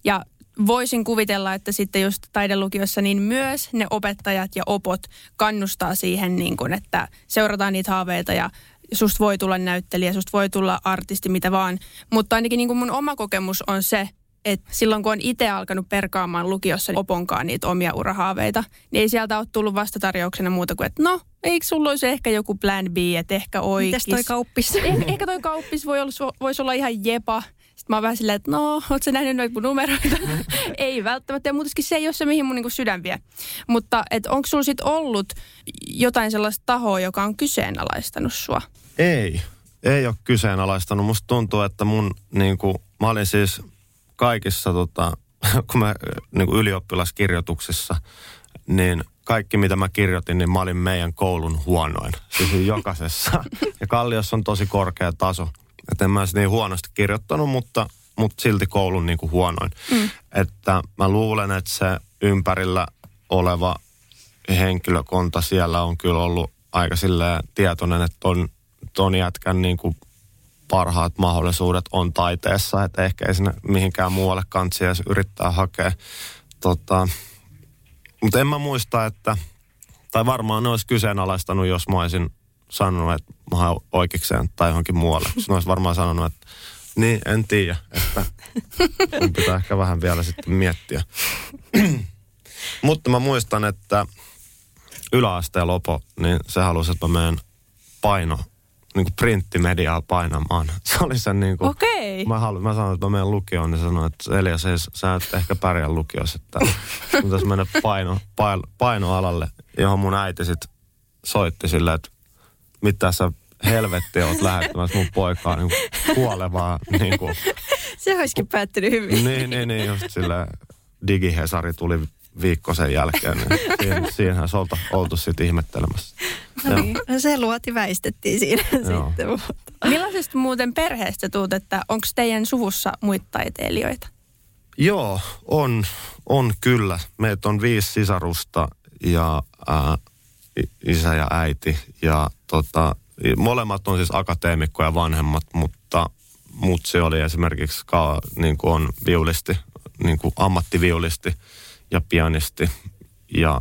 [SPEAKER 1] Ja voisin kuvitella, että sitten just taidelukiossa niin myös ne opettajat ja opot kannustaa siihen, niin kun, että seurataan niitä haaveita ja susta voi tulla näyttelijä, susta voi tulla artisti, mitä vaan. Mutta ainakin niin mun oma kokemus on se, että silloin kun on itse alkanut perkaamaan lukiossa niin oponkaan niitä omia urahaaveita, niin ei sieltä ole tullut vastatarjouksena muuta kuin, että no, eikö sulla olisi ehkä joku plan B, että ehkä oikeis.
[SPEAKER 2] Mites toi kauppis?
[SPEAKER 1] Eh, ehkä toi kauppis voi olla, voisi olla ihan jepa. Sitten mä oon vähän silleen, että no, oot sä nähnyt noita numeroita? ei välttämättä, ja muutenkin se ei ole se, mihin mun niinku sydän vie. Mutta onko sulla sit ollut jotain sellaista tahoa, joka on kyseenalaistanut sua?
[SPEAKER 3] Ei, ei ole kyseenalaistanut. Musta tuntuu, että mun niinku, mä olin siis kaikissa, tota, kun mä niin kuin ylioppilaskirjoituksissa, niin kaikki mitä mä kirjoitin, niin mä olin meidän koulun huonoin. Siis jokaisessa. Ja Kalliossa on tosi korkea taso. Että en mä niin huonosti kirjoittanut, mutta, mutta silti koulun niin kuin huonoin. Mm. Että mä luulen, että se ympärillä oleva henkilökunta siellä on kyllä ollut aika tietoinen, että ton, ton jätkän niin kuin parhaat mahdollisuudet on taiteessa, että ehkä ei sinne mihinkään muualle kansi edes yrittää hakea. Tota, mutta en mä muista, että, tai varmaan ne olisi kyseenalaistanut, jos mä olisin sanonut, että mä haen oikeikseen tai johonkin muualle. Ne olisi varmaan sanonut, että niin, en tiedä, että pitää ehkä vähän vielä sitten miettiä. Mutta mä muistan, että yläasteen lopo, niin se halusi, että mä menen paino niin printtimediaa painamaan. Se oli sen niin kuin,
[SPEAKER 1] Okei.
[SPEAKER 3] Mä, halu, mä sanoin, että mä menen lukioon, niin sanoin, että Elias, ei, sä et ehkä pärjää lukiossa, että mun tässä mennä paino, paino, painoalalle, johon mun äiti sitten soitti silleen, että mitä sä helvetti oot lähettämässä mun poikaa niin kuolevaa. Niin kuin.
[SPEAKER 2] Se olisikin päättynyt hyvin.
[SPEAKER 3] Niin, niin, niin just silleen digihesari tuli viikko sen jälkeen, niin siihen, siihenhän se oltu, oltu sitten ihmettelemässä.
[SPEAKER 2] No niin, no se luoti väistettiin siinä Joo. sitten. Mutta.
[SPEAKER 1] Millaisesta muuten perheestä tuut, että onko teidän suvussa muita taiteilijoita?
[SPEAKER 3] Joo, on, on kyllä. Meitä on viisi sisarusta ja ää, isä ja äiti. Ja tota, molemmat on siis akateemikkoja vanhemmat, mutta mutsi oli esimerkiksi ka, niin kuin on viulisti, niin kuin ammattiviulisti ja pianisti ja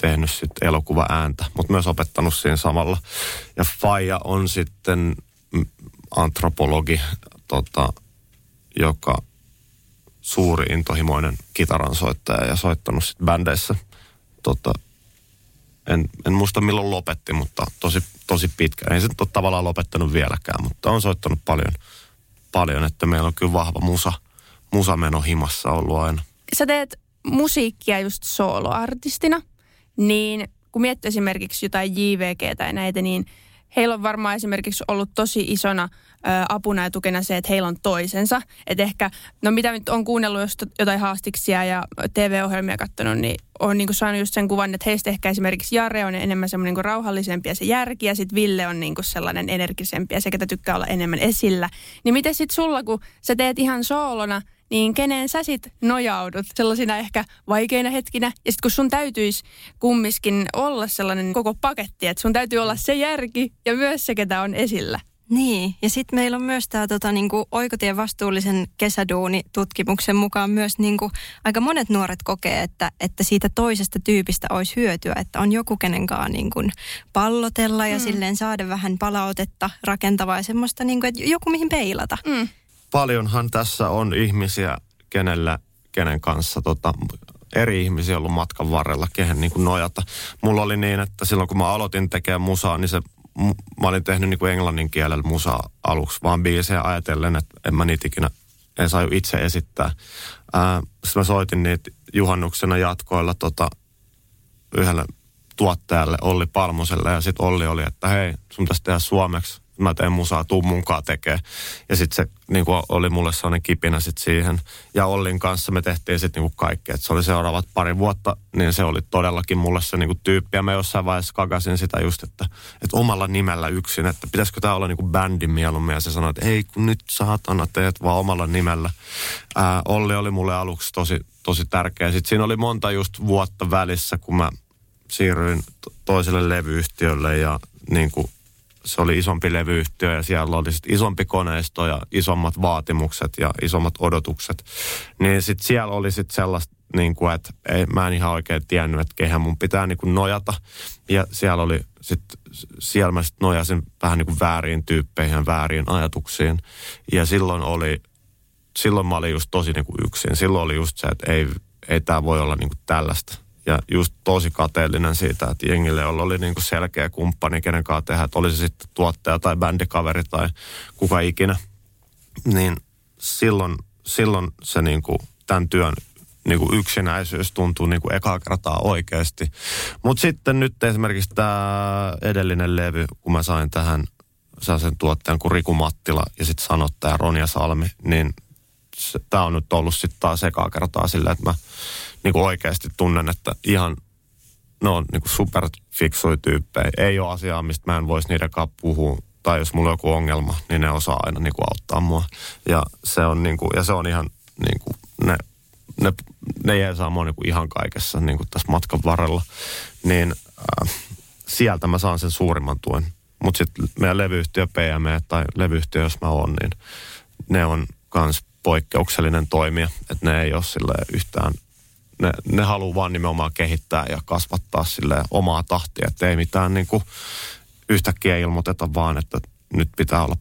[SPEAKER 3] tehnyt sitten elokuva ääntä, mutta myös opettanut siinä samalla. Ja Faija on sitten antropologi, tota, joka suuri intohimoinen kitaransoittaja ja soittanut sitten bändeissä. Tota, en, en muista milloin lopetti, mutta tosi, tosi pitkä. Ei se ole tavallaan lopettanut vieläkään, mutta on soittanut paljon, paljon että meillä on kyllä vahva musa, musameno himassa ollut aina.
[SPEAKER 1] Sä teet musiikkia just soloartistina, niin kun miettii esimerkiksi jotain JVG tai näitä, niin heillä on varmaan esimerkiksi ollut tosi isona ö, apuna ja tukena se, että heillä on toisensa. Että ehkä, no mitä nyt on kuunnellut jos jotain haastiksia ja TV-ohjelmia katsonut, niin on niin saanut just sen kuvan, että heistä ehkä esimerkiksi Jare on enemmän semmoinen niin rauhallisempi ja se järki ja sitten Ville on niin sellainen energisempi ja se, ketä tykkää olla enemmän esillä. Niin miten sitten sulla, kun sä teet ihan soolona, niin keneen sä sit nojaudut sellaisina ehkä vaikeina hetkinä. Ja sitten kun sun täytyisi kummiskin olla sellainen koko paketti, että sun täytyy olla se järki ja myös se, ketä on esillä.
[SPEAKER 2] Niin, ja sitten meillä on myös tämä tota, niinku, Oikotien vastuullisen kesäduuni-tutkimuksen mukaan myös niinku, aika monet nuoret kokee, että, että siitä toisesta tyypistä olisi hyötyä, että on joku kenenkaan niinku, pallotella ja mm. silleen saada vähän palautetta rakentavaa ja semmoista, niinku, että joku mihin peilata. Mm
[SPEAKER 3] paljonhan tässä on ihmisiä, kenellä, kenen kanssa tota, eri ihmisiä ollut matkan varrella, kehen niin kuin nojata. Mulla oli niin, että silloin kun mä aloitin tekemään musaa, niin se, mä olin tehnyt niin kuin englannin kielellä musaa aluksi, vaan biisejä ajatellen, että en mä niitä ikinä, en saa itse esittää. Sitten mä soitin niitä juhannuksena jatkoilla tota, yhdelle tuottajalle Olli Palmuselle ja sitten Olli oli, että hei, sun pitäisi tehdä suomeksi mä teen musaa, tuu munkaan tekee. Ja sitten se niin kuin oli mulle sellainen kipinä sit siihen. Ja Ollin kanssa me tehtiin sitten niin kaikkea. Et se oli seuraavat pari vuotta, niin se oli todellakin mulle se niin kuin tyyppi. Ja mä jossain vaiheessa kakasin sitä just, että, että omalla nimellä yksin, että pitäisikö tämä olla niin kuin bändi mieluummin. Ja se sanoi, että ei kun nyt saatana teet vaan omalla nimellä. Ää, Olli oli mulle aluksi tosi, tosi tärkeä. Sitten siinä oli monta just vuotta välissä, kun mä siirryin toiselle levyyhtiölle ja niin kuin se oli isompi levyyhtiö ja siellä oli sit isompi koneisto ja isommat vaatimukset ja isommat odotukset. Niin sitten siellä oli sitten sellaista, niin kuin, että ei, mä en ihan oikein tiennyt, että kehen mun pitää niin kuin nojata. Ja siellä oli sitten, siellä mä sitten nojasin vähän niin kuin väärin tyyppeihin ja väärin ajatuksiin. Ja silloin oli, silloin mä olin just tosi niin kuin yksin. Silloin oli just se, että ei, ei tämä voi olla niin kuin tällaista ja just tosi kateellinen siitä, että jengille, jolla oli niin kuin selkeä kumppani, kenen kanssa tehdä, että oli se sitten tuottaja tai bändikaveri tai kuka ikinä, niin silloin, silloin se niin kuin tämän työn niin kuin yksinäisyys tuntuu niin kuin ekaa kertaa oikeasti. Mutta sitten nyt esimerkiksi tämä edellinen levy, kun mä sain tähän sen tuottajan kuin Riku Mattila ja sitten sanottaja Ronja Salmi, niin tämä on nyt ollut sitten taas ekaa kertaa sillä, että mä niin oikeasti tunnen, että ihan ne on niin superfiksuja tyyppejä. Ei ole asiaa, mistä mä en voisi niiden kanssa puhua. Tai jos mulla on joku ongelma, niin ne osaa aina niin auttaa mua. Ja se on, niin ja se on ihan, niin kuin, ne, ne, ne jeesaa mua niin kuin ihan kaikessa niin tässä matkan varrella. Niin äh, sieltä mä saan sen suurimman tuen. Mutta sitten meidän levyyhtiö PME tai levyyhtiö, jos mä oon, niin ne on kans poikkeuksellinen toimija. Että ne ei ole sille yhtään ne, ne haluaa vaan nimenomaan kehittää ja kasvattaa sille omaa tahtia, että ei mitään niin kuin yhtäkkiä ilmoiteta vaan, että nyt pitää olla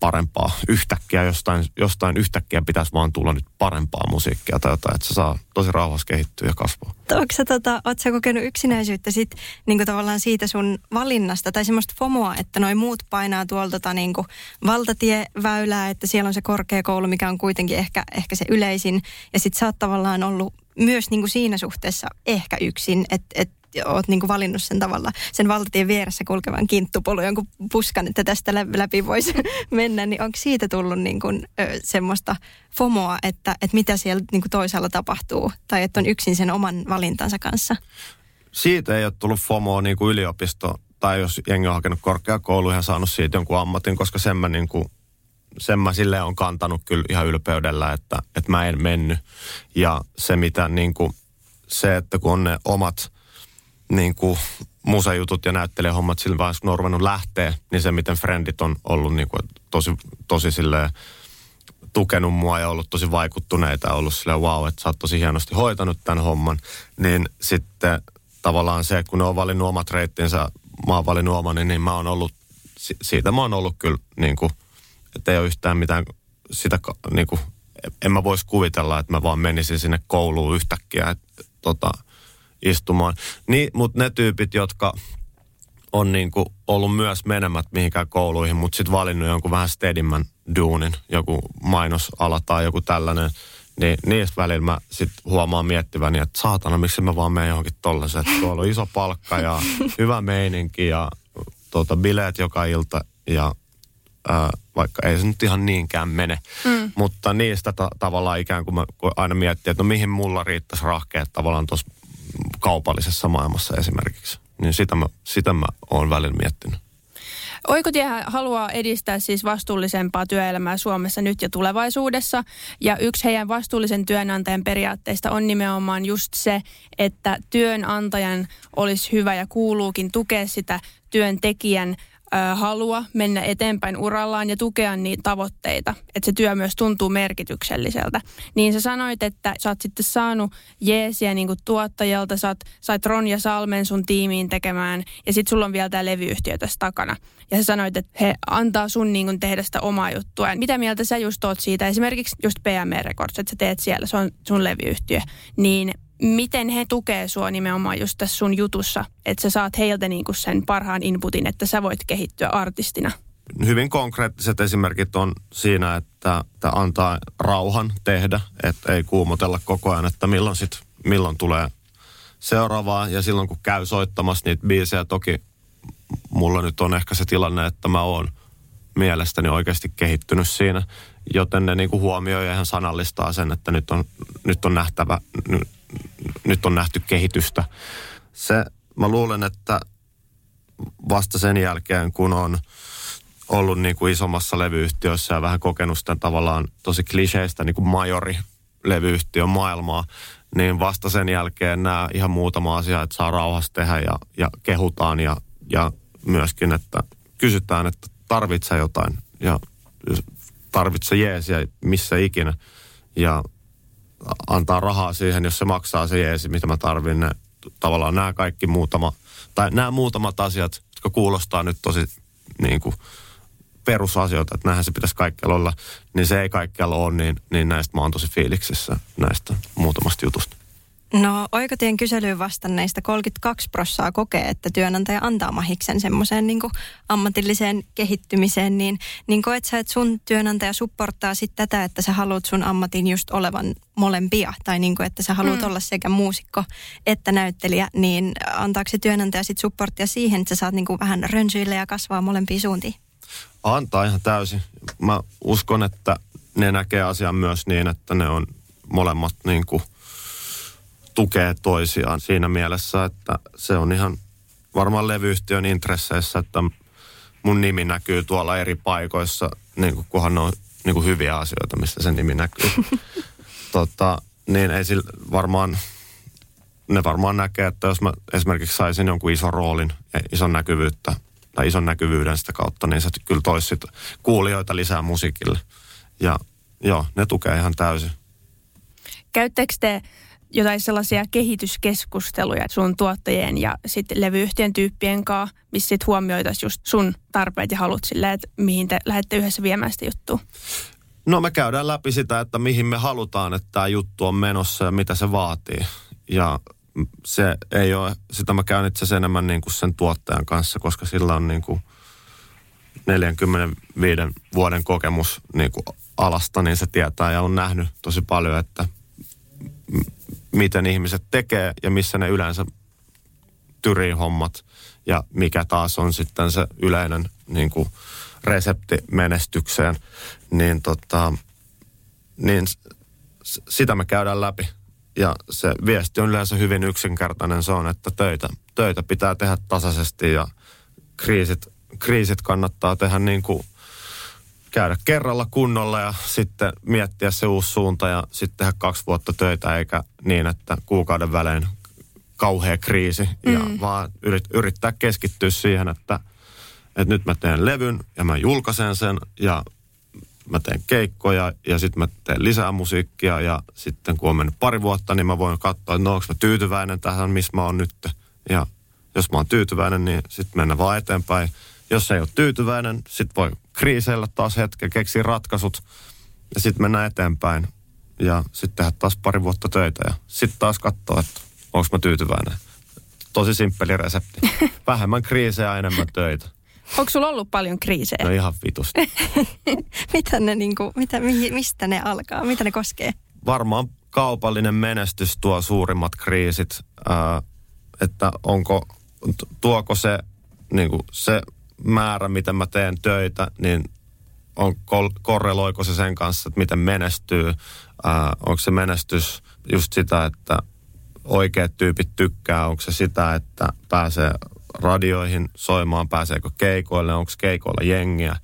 [SPEAKER 3] parempaa yhtäkkiä, jostain, jostain yhtäkkiä pitäisi vaan tulla nyt parempaa musiikkia tai jotain, että se saa tosi rauhassa kehittyä ja kasvaa.
[SPEAKER 2] Onko sä, tota, oot sä kokenut yksinäisyyttä sit, niin tavallaan siitä sun valinnasta tai semmoista FOMOa, että noin muut painaa tuolta tota, niin valtatieväylää, että siellä on se korkeakoulu, mikä on kuitenkin ehkä, ehkä se yleisin ja sit sä oot tavallaan ollut myös niin kuin siinä suhteessa ehkä yksin, että et oot niin valinnut sen tavalla sen valtatien vieressä kulkevan kinttupolu, jonkun puskan, että tästä läpi voisi mennä, niin onko siitä tullut niin kuin, ö, semmoista FOMOa, että, että mitä siellä niin toisaalla tapahtuu, tai että on yksin sen oman valintansa kanssa?
[SPEAKER 3] Siitä ei ole tullut FOMOa niin yliopisto, tai jos jengi on hakenut korkeakouluun ja saanut siitä jonkun ammatin, koska sen mä niin kuin sen mä sille on kantanut kyllä ihan ylpeydellä, että, että mä en mennyt. Ja se mitä niin kuin, se, että kun on ne omat niin kuin, musajutut ja näyttelijähommat sillä vaiheessa, kun on ruvennut lähteä, niin se, miten frendit on ollut niin kuin, tosi, tosi silleen, tukenut mua ja ollut tosi vaikuttuneita ja ollut silleen wow, että sä oot tosi hienosti hoitanut tämän homman, niin sitten tavallaan se, että kun ne on valinnut omat reittinsä, mä oon valinnut omani, niin mä oon ollut, siitä mä oon ollut kyllä niin kuin, että ei ole yhtään mitään sitä, niin kuin, en mä voisi kuvitella, että mä vaan menisin sinne kouluun yhtäkkiä et, tota, istumaan. Niin, mutta ne tyypit, jotka on niin kuin ollut myös menemät mihinkään kouluihin, mutta sitten valinnut jonkun vähän stedimmän duunin, joku mainosala tai joku tällainen, Niin niistä välillä mä sit huomaan miettiväni, että saatana, miksi mä vaan menen johonkin tollaiseen. Että tuolla on iso palkka ja hyvä meininki ja tuota, bileet joka ilta ja ää, vaikka ei se nyt ihan niinkään mene. Mm. Mutta niistä ta- tavallaan ikään kuin mä aina miettii, että no mihin mulla riittäisi rahkeet tavallaan tuossa kaupallisessa maailmassa esimerkiksi. Niin sitä mä, sitä mä oon välillä miettinyt.
[SPEAKER 1] Oikotie haluaa edistää siis vastuullisempaa työelämää Suomessa nyt ja tulevaisuudessa. Ja yksi heidän vastuullisen työnantajan periaatteista on nimenomaan just se, että työnantajan olisi hyvä ja kuuluukin tukea sitä työntekijän halua mennä eteenpäin urallaan ja tukea niitä tavoitteita, että se työ myös tuntuu merkitykselliseltä. Niin sä sanoit, että sä oot sitten saanut jeesiä niin kuin tuottajalta, sä oot, sait Ronja Salmen sun tiimiin tekemään ja sitten sulla on vielä tämä levyyhtiö tässä takana. Ja sä sanoit, että he antaa sun niin kuin tehdä sitä omaa juttua. Ja mitä mieltä sä just oot siitä, esimerkiksi just PME Records, että sä teet siellä, se on sun levyyhtiö, niin miten he tukee sua nimenomaan just tässä sun jutussa, että sä saat heiltä niinku sen parhaan inputin, että sä voit kehittyä artistina?
[SPEAKER 3] Hyvin konkreettiset esimerkit on siinä, että, että antaa rauhan tehdä, että ei kuumotella koko ajan, että milloin, sit, milloin tulee seuraavaa. Ja silloin kun käy soittamassa niitä biisejä, toki mulla nyt on ehkä se tilanne, että mä oon mielestäni oikeasti kehittynyt siinä, joten ne niin huomioi ja ihan sanallistaa sen, että nyt on, nyt on nähtävä, nyt on nähty kehitystä. Se, mä luulen, että vasta sen jälkeen, kun on ollut niin kuin isommassa levyyhtiössä ja vähän kokenut sitä tavallaan tosi kliseistä niin kuin majori levyyhtiön maailmaa, niin vasta sen jälkeen nämä ihan muutama asia, että saa rauhassa tehdä ja, ja kehutaan ja, ja myöskin, että kysytään, että tarvitsee jotain ja tarvitsee jeesiä missä ikinä. Ja antaa rahaa siihen, jos se maksaa se jeesi, mitä mä tarvin. Ne, tavallaan nämä kaikki muutama, tai nämä muutamat asiat, jotka kuulostaa nyt tosi niin kuin perusasioita, että näinhän se pitäisi kaikkialla olla, niin se ei kaikkialla ole, niin, niin näistä mä oon tosi fiiliksissä näistä muutamasta jutusta.
[SPEAKER 2] No Oikotien kyselyyn vastanneista 32 prossaa kokee, että työnantaja antaa mahiksen semmoiseen niin ammatilliseen kehittymiseen, niin, niin koet sä, että sun työnantaja supporttaa sitten tätä, että sä haluat sun ammatin just olevan molempia, tai niin kuin, että sä haluat mm. olla sekä muusikko että näyttelijä, niin antaako se työnantaja sitten supporttia siihen, että sä saat niin kuin vähän rönsyille ja kasvaa molempiin suuntiin?
[SPEAKER 3] Antaa ihan täysin. Mä uskon, että ne näkee asian myös niin, että ne on molemmat niin kuin – tukee toisiaan siinä mielessä, että se on ihan varmaan levyyhtiön intresseissä, että mun nimi näkyy tuolla eri paikoissa, niin kuin, kunhan ne on niin kuin hyviä asioita, mistä se nimi näkyy. tota, niin ei sillä varmaan, ne varmaan näkee, että jos mä esimerkiksi saisin jonkun ison roolin ja ison näkyvyyttä tai ison näkyvyyden sitä kautta, niin se kyllä toisi kuulijoita lisää musiikille. Ja joo, ne tukee ihan täysin.
[SPEAKER 1] Käyttekö te jotain sellaisia kehityskeskusteluja sun tuottajien ja sitten levyyhtiön tyyppien kanssa, missä sitten huomioitaisiin just sun tarpeet ja halut sille, että mihin te lähdette yhdessä viemään sitä juttua?
[SPEAKER 3] No me käydään läpi sitä, että mihin me halutaan, että tämä juttu on menossa ja mitä se vaatii. Ja se ei ole, sitä mä käyn itse asiassa enemmän niin kuin sen tuottajan kanssa, koska sillä on niin kuin 45 vuoden kokemus niin kuin alasta, niin se tietää ja on nähnyt tosi paljon, että miten ihmiset tekee ja missä ne yleensä tyrii hommat ja mikä taas on sitten se yleinen niin kuin resepti menestykseen, niin, tota, niin sitä me käydään läpi. Ja se viesti on yleensä hyvin yksinkertainen. Se on, että töitä, töitä pitää tehdä tasaisesti ja kriisit, kriisit kannattaa tehdä niin kuin käydä kerralla kunnolla ja sitten miettiä se uusi suunta ja sitten tehdä kaksi vuotta töitä eikä niin, että kuukauden välein kauhea kriisi. Mm. Ja vaan yrit, yrittää keskittyä siihen, että, että nyt mä teen levyn ja mä julkaisen sen ja mä teen keikkoja ja sitten mä teen lisää musiikkia ja sitten kun on mennyt pari vuotta, niin mä voin katsoa, että no onko mä tyytyväinen tähän, missä mä oon nyt. Ja jos mä oon tyytyväinen, niin sitten mennä vaan eteenpäin. Jos ei ole tyytyväinen, sitten voi kriiseillä taas hetken, keksiä ratkaisut ja sitten mennään eteenpäin. Ja sitten tehdä taas pari vuotta töitä ja sitten taas katsoa, että onko mä tyytyväinen. Tosi simppeli resepti. Vähemmän kriisejä, enemmän töitä.
[SPEAKER 1] Onko sulla ollut paljon kriisejä?
[SPEAKER 3] No ihan vitusti.
[SPEAKER 2] mitä ne niinku, mitä, mistä ne alkaa? Mitä ne koskee?
[SPEAKER 3] varmaan kaupallinen menestys tuo suurimmat kriisit, ää, että onko, tuoko se, niin kuin se määrä, miten mä teen töitä, niin on, korreloiko se sen kanssa, että miten menestyy, ää, onko se menestys just sitä, että oikeat tyypit tykkää, onko se sitä, että pääsee radioihin soimaan, pääseekö keikoille, onko keikoilla jengiä.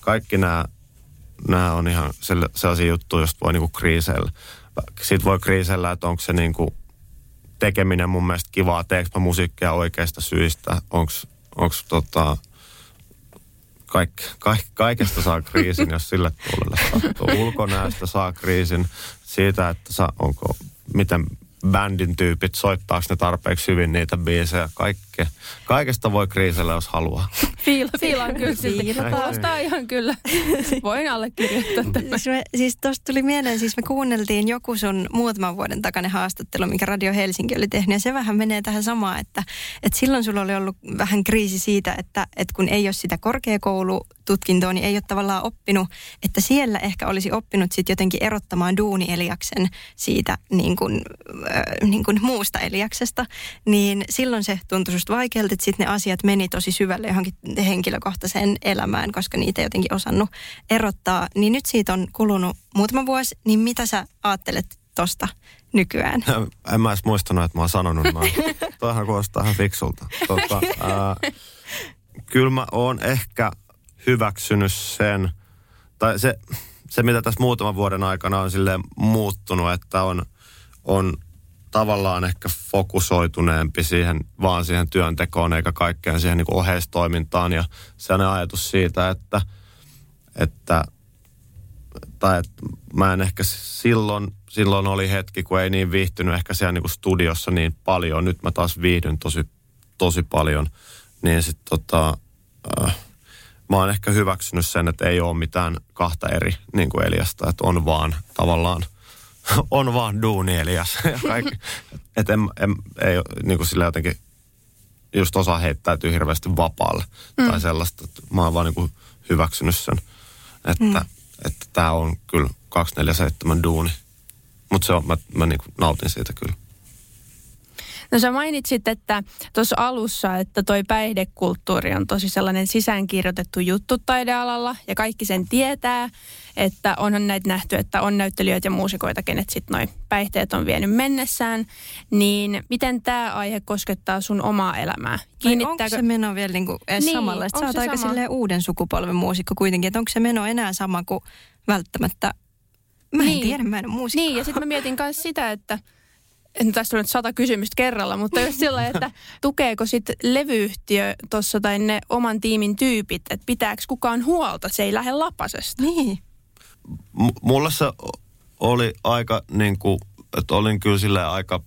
[SPEAKER 3] Kaikki nämä, nämä on ihan sellaisia juttuja, joista voi niinku kriiseillä. Sitten voi kriisellä, että onko se niinku tekeminen mun mielestä kivaa, teekö mä musiikkia oikeista syistä, onko tota, kaik, kaik, kaikesta saa kriisin, jos sille tuulelle sattuu. Ulkonäöstä saa kriisin siitä, että saa, onko, miten bändin tyypit, soittaako ne tarpeeksi hyvin niitä biisejä. Kaikke, kaikesta voi kriisellä, jos haluaa.
[SPEAKER 1] Fiila, fiilaan kyllä silti. Kuulostaa ihan kyllä. Voin allekirjoittaa tämän.
[SPEAKER 2] Siis, siis tuosta tuli mieleen, siis me kuunneltiin joku sun muutaman vuoden takainen haastattelu, mikä Radio Helsinki oli tehnyt. Ja se vähän menee tähän samaan, että, että silloin sulla oli ollut vähän kriisi siitä, että, että kun ei ole sitä korkeakoulu tutkintoa, niin ei ole tavallaan oppinut, että siellä ehkä olisi oppinut sitten jotenkin erottamaan duuni Eliaksen siitä niin kuin, äh, niin kuin muusta Eliaksesta, niin silloin se tuntui susta vaikealta, että sitten ne asiat meni tosi syvälle johonkin henkilökohtaiseen elämään, koska niitä ei jotenkin osannut erottaa. Niin nyt siitä on kulunut muutama vuosi, niin mitä sä ajattelet tosta nykyään?
[SPEAKER 3] En mä edes muistanut, että mä oon sanonut noin. Toihan kuulostaa ihan fiksulta. Tota, ää, kyllä mä oon ehkä hyväksynyt sen, tai se, se mitä tässä muutaman vuoden aikana on sille muuttunut, että on, on tavallaan ehkä fokusoituneempi siihen, vaan siihen työntekoon eikä kaikkeen siihen niin oheistoimintaan ja sellainen ajatus siitä, että, että tai että mä en ehkä silloin, silloin oli hetki, kun ei niin viihtynyt ehkä siellä niin studiossa niin paljon. Nyt mä taas viihdyn tosi, tosi paljon. Niin sitten tota, äh, mä oon ehkä hyväksynyt sen, että ei ole mitään kahta eri niin kuin Eliasta, että on vaan tavallaan, on vaan duuni Elias. että en, en, ei niin kuin sillä jotenkin just osaa heittäytyy hirveästi vapaalle mm. tai sellaista. Että mä oon vaan niin kuin hyväksynyt sen, että mm. että tämä on kyllä 247 duuni. Mutta se on, mä, mä niin kuin nautin siitä kyllä.
[SPEAKER 1] No sä mainitsit, että tuossa alussa, että toi päihdekulttuuri on tosi sellainen sisäänkirjoitettu juttu taidealalla ja kaikki sen tietää, että onhan näitä nähty, että on näyttelijöitä ja muusikoita, kenet sitten noin päihteet on vienyt mennessään. Niin miten tämä aihe koskettaa sun omaa elämää?
[SPEAKER 2] Kiinnittääkö... Onko se meno vielä niinku niin, samalla? Sä oot aika sama? uuden sukupolven muusikko kuitenkin, että onko se meno enää sama kuin välttämättä Mä en niin. tiedä, mä en ole muusikko.
[SPEAKER 1] Niin, ja sitten mä mietin myös sitä, että en tästä on nyt sata kysymystä kerralla, mutta jos sillä että tukeeko sitten levyyhtiö tuossa tai ne oman tiimin tyypit, että pitääkö kukaan huolta, että se ei lähde lapasesta?
[SPEAKER 2] Niin.
[SPEAKER 3] M- mulla se oli aika niin kuin, että olin kyllä sille aika,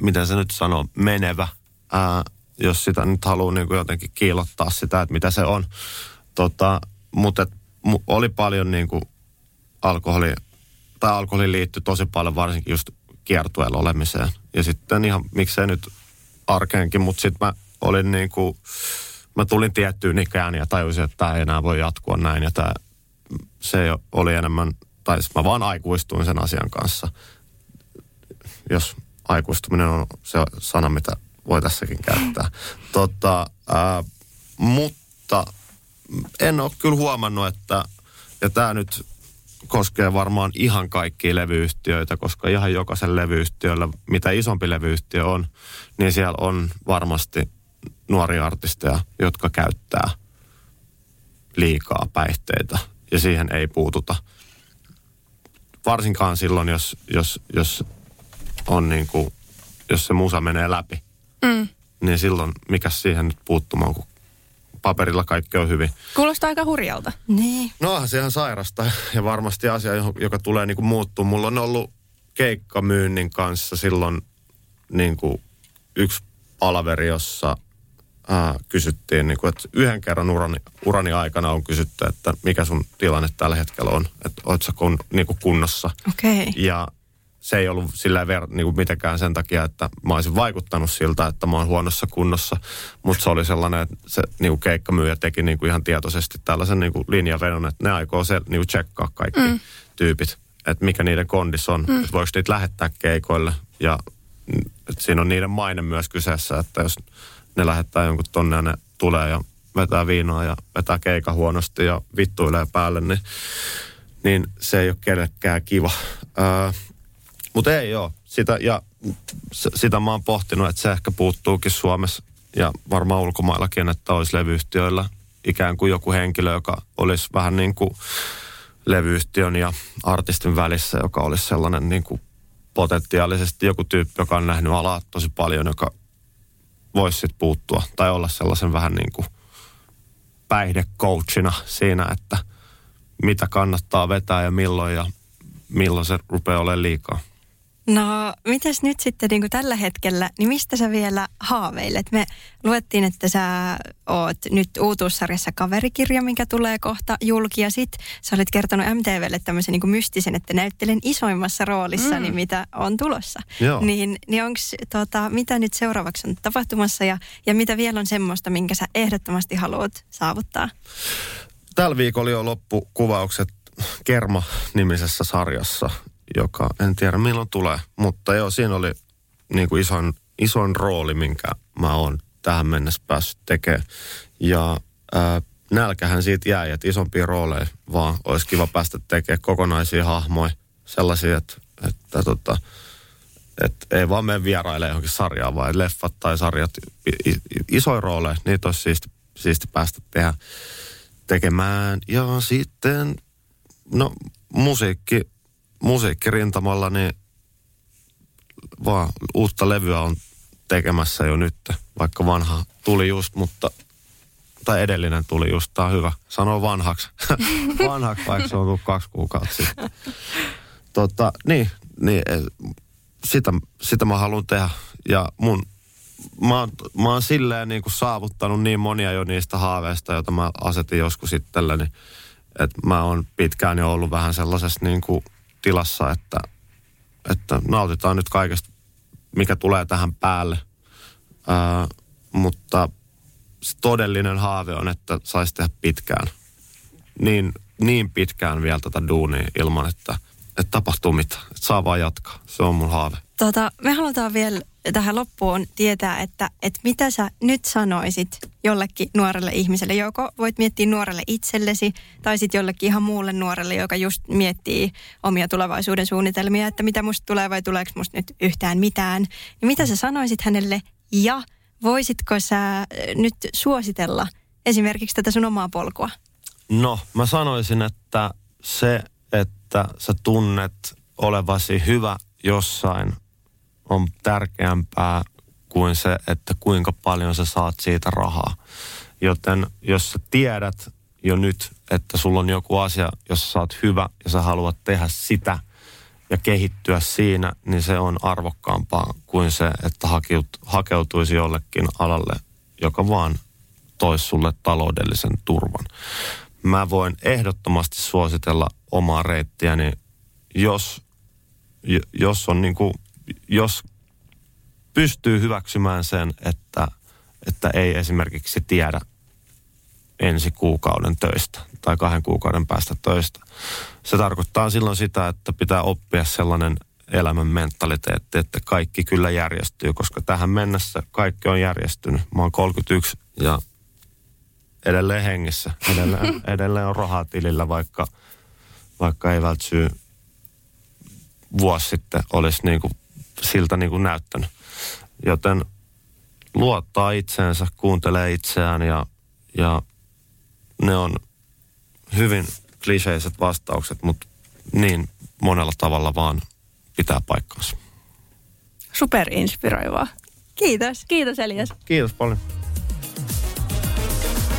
[SPEAKER 3] miten se nyt sanoo, menevä, ää, jos sitä nyt haluaa niin kuin jotenkin kiilottaa sitä, että mitä se on. Tota, mutta et, oli paljon niin kuin alkoholi, tai alkoholi liittyi tosi paljon varsinkin just kiertueella olemiseen. Ja sitten ihan miksei nyt arkeenkin, mutta sitten mä olin niin kuin, mä tulin tiettyyn ikään ja tajusin, että tämä ei enää voi jatkua näin. Ja tämä, se oli enemmän, tai mä vaan aikuistuin sen asian kanssa. Jos aikuistuminen on se sana, mitä voi tässäkin käyttää. Tota, ää, mutta en ole kyllä huomannut, että, ja tämä nyt koskee varmaan ihan kaikkia levyyhtiöitä, koska ihan jokaisen levyyhtiöllä, mitä isompi levyyhtiö on, niin siellä on varmasti nuoria artisteja, jotka käyttää liikaa päihteitä ja siihen ei puututa. Varsinkaan silloin, jos, jos, jos on niin kuin, jos se musa menee läpi, mm. niin silloin mikä siihen nyt puuttumaan, kun paperilla kaikki on hyvin.
[SPEAKER 1] Kuulostaa aika hurjalta.
[SPEAKER 2] Niin.
[SPEAKER 3] No se ihan sairasta ja varmasti asia, joka tulee niin kuin muuttuu. Mulla on ollut keikkamyynnin kanssa silloin niin kuin yksi palaveri, jossa ää, kysyttiin, niin kuin, että yhden kerran urani, urani aikana on kysytty, että mikä sun tilanne tällä hetkellä on, että oot sä kun, niin kuin kunnossa.
[SPEAKER 2] Okay.
[SPEAKER 3] Ja se ei ollut sillä ver, niin kuin mitenkään sen takia, että mä olisin vaikuttanut siltä, että mä oon huonossa kunnossa. Mutta se oli sellainen, että se niin kuin keikkamyyjä teki niin kuin ihan tietoisesti tällaisen niin kuin linjavedon, että ne aikoo se niin kuin tsekkaa kaikki mm. tyypit. että mikä niiden kondis on. Mm. Että voiko niitä lähettää keikoille. Ja että siinä on niiden maine myös kyseessä, että jos ne lähettää jonkun tonne ja ne tulee ja vetää viinaa ja vetää keika huonosti ja vittuilee päälle, niin, niin se ei ole kenellekään kiva. Öö, Mutta ei ole. Sitä, ja sitä mä oon pohtinut, että se ehkä puuttuukin Suomessa ja varmaan ulkomaillakin, että olisi levyyhtiöillä ikään kuin joku henkilö, joka olisi vähän niin kuin levyyhtiön ja artistin välissä, joka olisi sellainen niin kuin potentiaalisesti joku tyyppi, joka on nähnyt alaa tosi paljon, joka voisi sitten puuttua tai olla sellaisen vähän niin kuin päihdecoachina siinä, että mitä kannattaa vetää ja milloin ja milloin se rupeaa olemaan liikaa.
[SPEAKER 2] No, mitäs nyt sitten niin kuin tällä hetkellä, niin mistä sä vielä haaveilet? Me luettiin, että sä oot nyt uutuussarjassa kaverikirja, minkä tulee kohta julki. Ja sit sä olet kertonut MTVlle tämmöisen niin kuin mystisen, että näyttelen isoimmassa roolissa, mm. niin mitä on tulossa.
[SPEAKER 3] Joo.
[SPEAKER 2] Niin, niin onks, tota, mitä nyt seuraavaksi on tapahtumassa ja, ja mitä vielä on semmoista, minkä sä ehdottomasti haluat saavuttaa?
[SPEAKER 3] Tällä viikolla jo loppukuvaukset Kerma-nimisessä sarjassa, joka en tiedä milloin tulee. Mutta joo, siinä oli niin kuin isoin, isoin rooli, minkä mä oon tähän mennessä päässyt tekemään. Ja ää, nälkähän siitä jäi, että isompia rooleja vaan olisi kiva päästä tekemään kokonaisia hahmoja. Sellaisia, että, että tota, että ei vaan mene vieraille johonkin sarjaan, vaan leffat tai sarjat, isoja rooleja, niitä olisi siisti, siisti päästä tehdä, tekemään. Ja sitten, no musiikki, musiikkirintamalla, niin vaan uutta levyä on tekemässä jo nyt, vaikka vanha tuli just, mutta tai edellinen tuli just, tämä on hyvä. Sano vanhaksi. vanhaksi, vaikka se on tullut kaksi kuukautta sitten. Tota, niin, niin sitä, sitä mä haluan tehdä. Ja mun, mä, oon, mä oon silleen niin kuin saavuttanut niin monia jo niistä haaveista, joita mä asetin joskus itselleni. Että mä oon pitkään jo ollut vähän sellaisessa niin kuin tilassa, että, että nautitaan nyt kaikesta, mikä tulee tähän päälle. Ää, mutta todellinen haave on, että saisi tehdä pitkään. Niin, niin pitkään vielä tätä duunia ilman, että, että tapahtuu mitään. Että saa vaan jatkaa. Se on mun haave.
[SPEAKER 2] Tota, me halutaan vielä tähän loppuun tietää, että, että mitä sä nyt sanoisit jollekin nuorelle ihmiselle. Joko voit miettiä nuorelle itsellesi tai sitten jollekin ihan muulle nuorelle, joka just miettii omia tulevaisuuden suunnitelmia, että mitä musta tulee vai tuleeko musta nyt yhtään mitään. Niin mitä sä sanoisit hänelle ja voisitko sä äh, nyt suositella esimerkiksi tätä sun omaa polkua?
[SPEAKER 3] No, mä sanoisin, että se, että sä tunnet olevasi hyvä jossain on tärkeämpää kuin se, että kuinka paljon sä saat siitä rahaa. Joten jos sä tiedät jo nyt, että sulla on joku asia, jossa sä oot hyvä ja sä haluat tehdä sitä ja kehittyä siinä, niin se on arvokkaampaa kuin se, että hakeutuisi jollekin alalle, joka vaan toisi sulle taloudellisen turvan. Mä voin ehdottomasti suositella omaa reittiäni, jos, jos on niin kuin jos pystyy hyväksymään sen, että, että ei esimerkiksi tiedä ensi kuukauden töistä tai kahden kuukauden päästä töistä. Se tarkoittaa silloin sitä, että pitää oppia sellainen elämän mentaliteetti, että kaikki kyllä järjestyy, koska tähän mennessä kaikki on järjestynyt. Mä oon 31 ja edelleen hengissä. Edelleen, edelleen on rahaa tilillä, vaikka, vaikka ei välttämättä vuosi sitten olisi niin kuin siltä niin kuin näyttänyt. Joten luottaa itseensä, kuuntelee itseään ja, ja ne on hyvin kliseiset vastaukset, mutta niin monella tavalla vaan pitää paikkansa.
[SPEAKER 1] Superinspiroivaa.
[SPEAKER 2] Kiitos.
[SPEAKER 1] Kiitos Elias.
[SPEAKER 3] Kiitos paljon.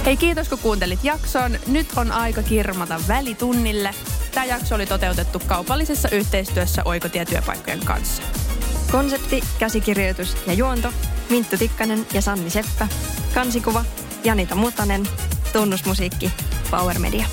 [SPEAKER 1] Hei kiitos kun kuuntelit jakson. Nyt on aika kirmata välitunnille. Tämä jakso oli toteutettu kaupallisessa yhteistyössä Oikotietyöpaikkojen kanssa.
[SPEAKER 2] Konsepti, käsikirjoitus ja juonto Minttu Tikkanen ja Sanni Seppä. Kansikuva Janita Mutanen. Tunnusmusiikki Power Media.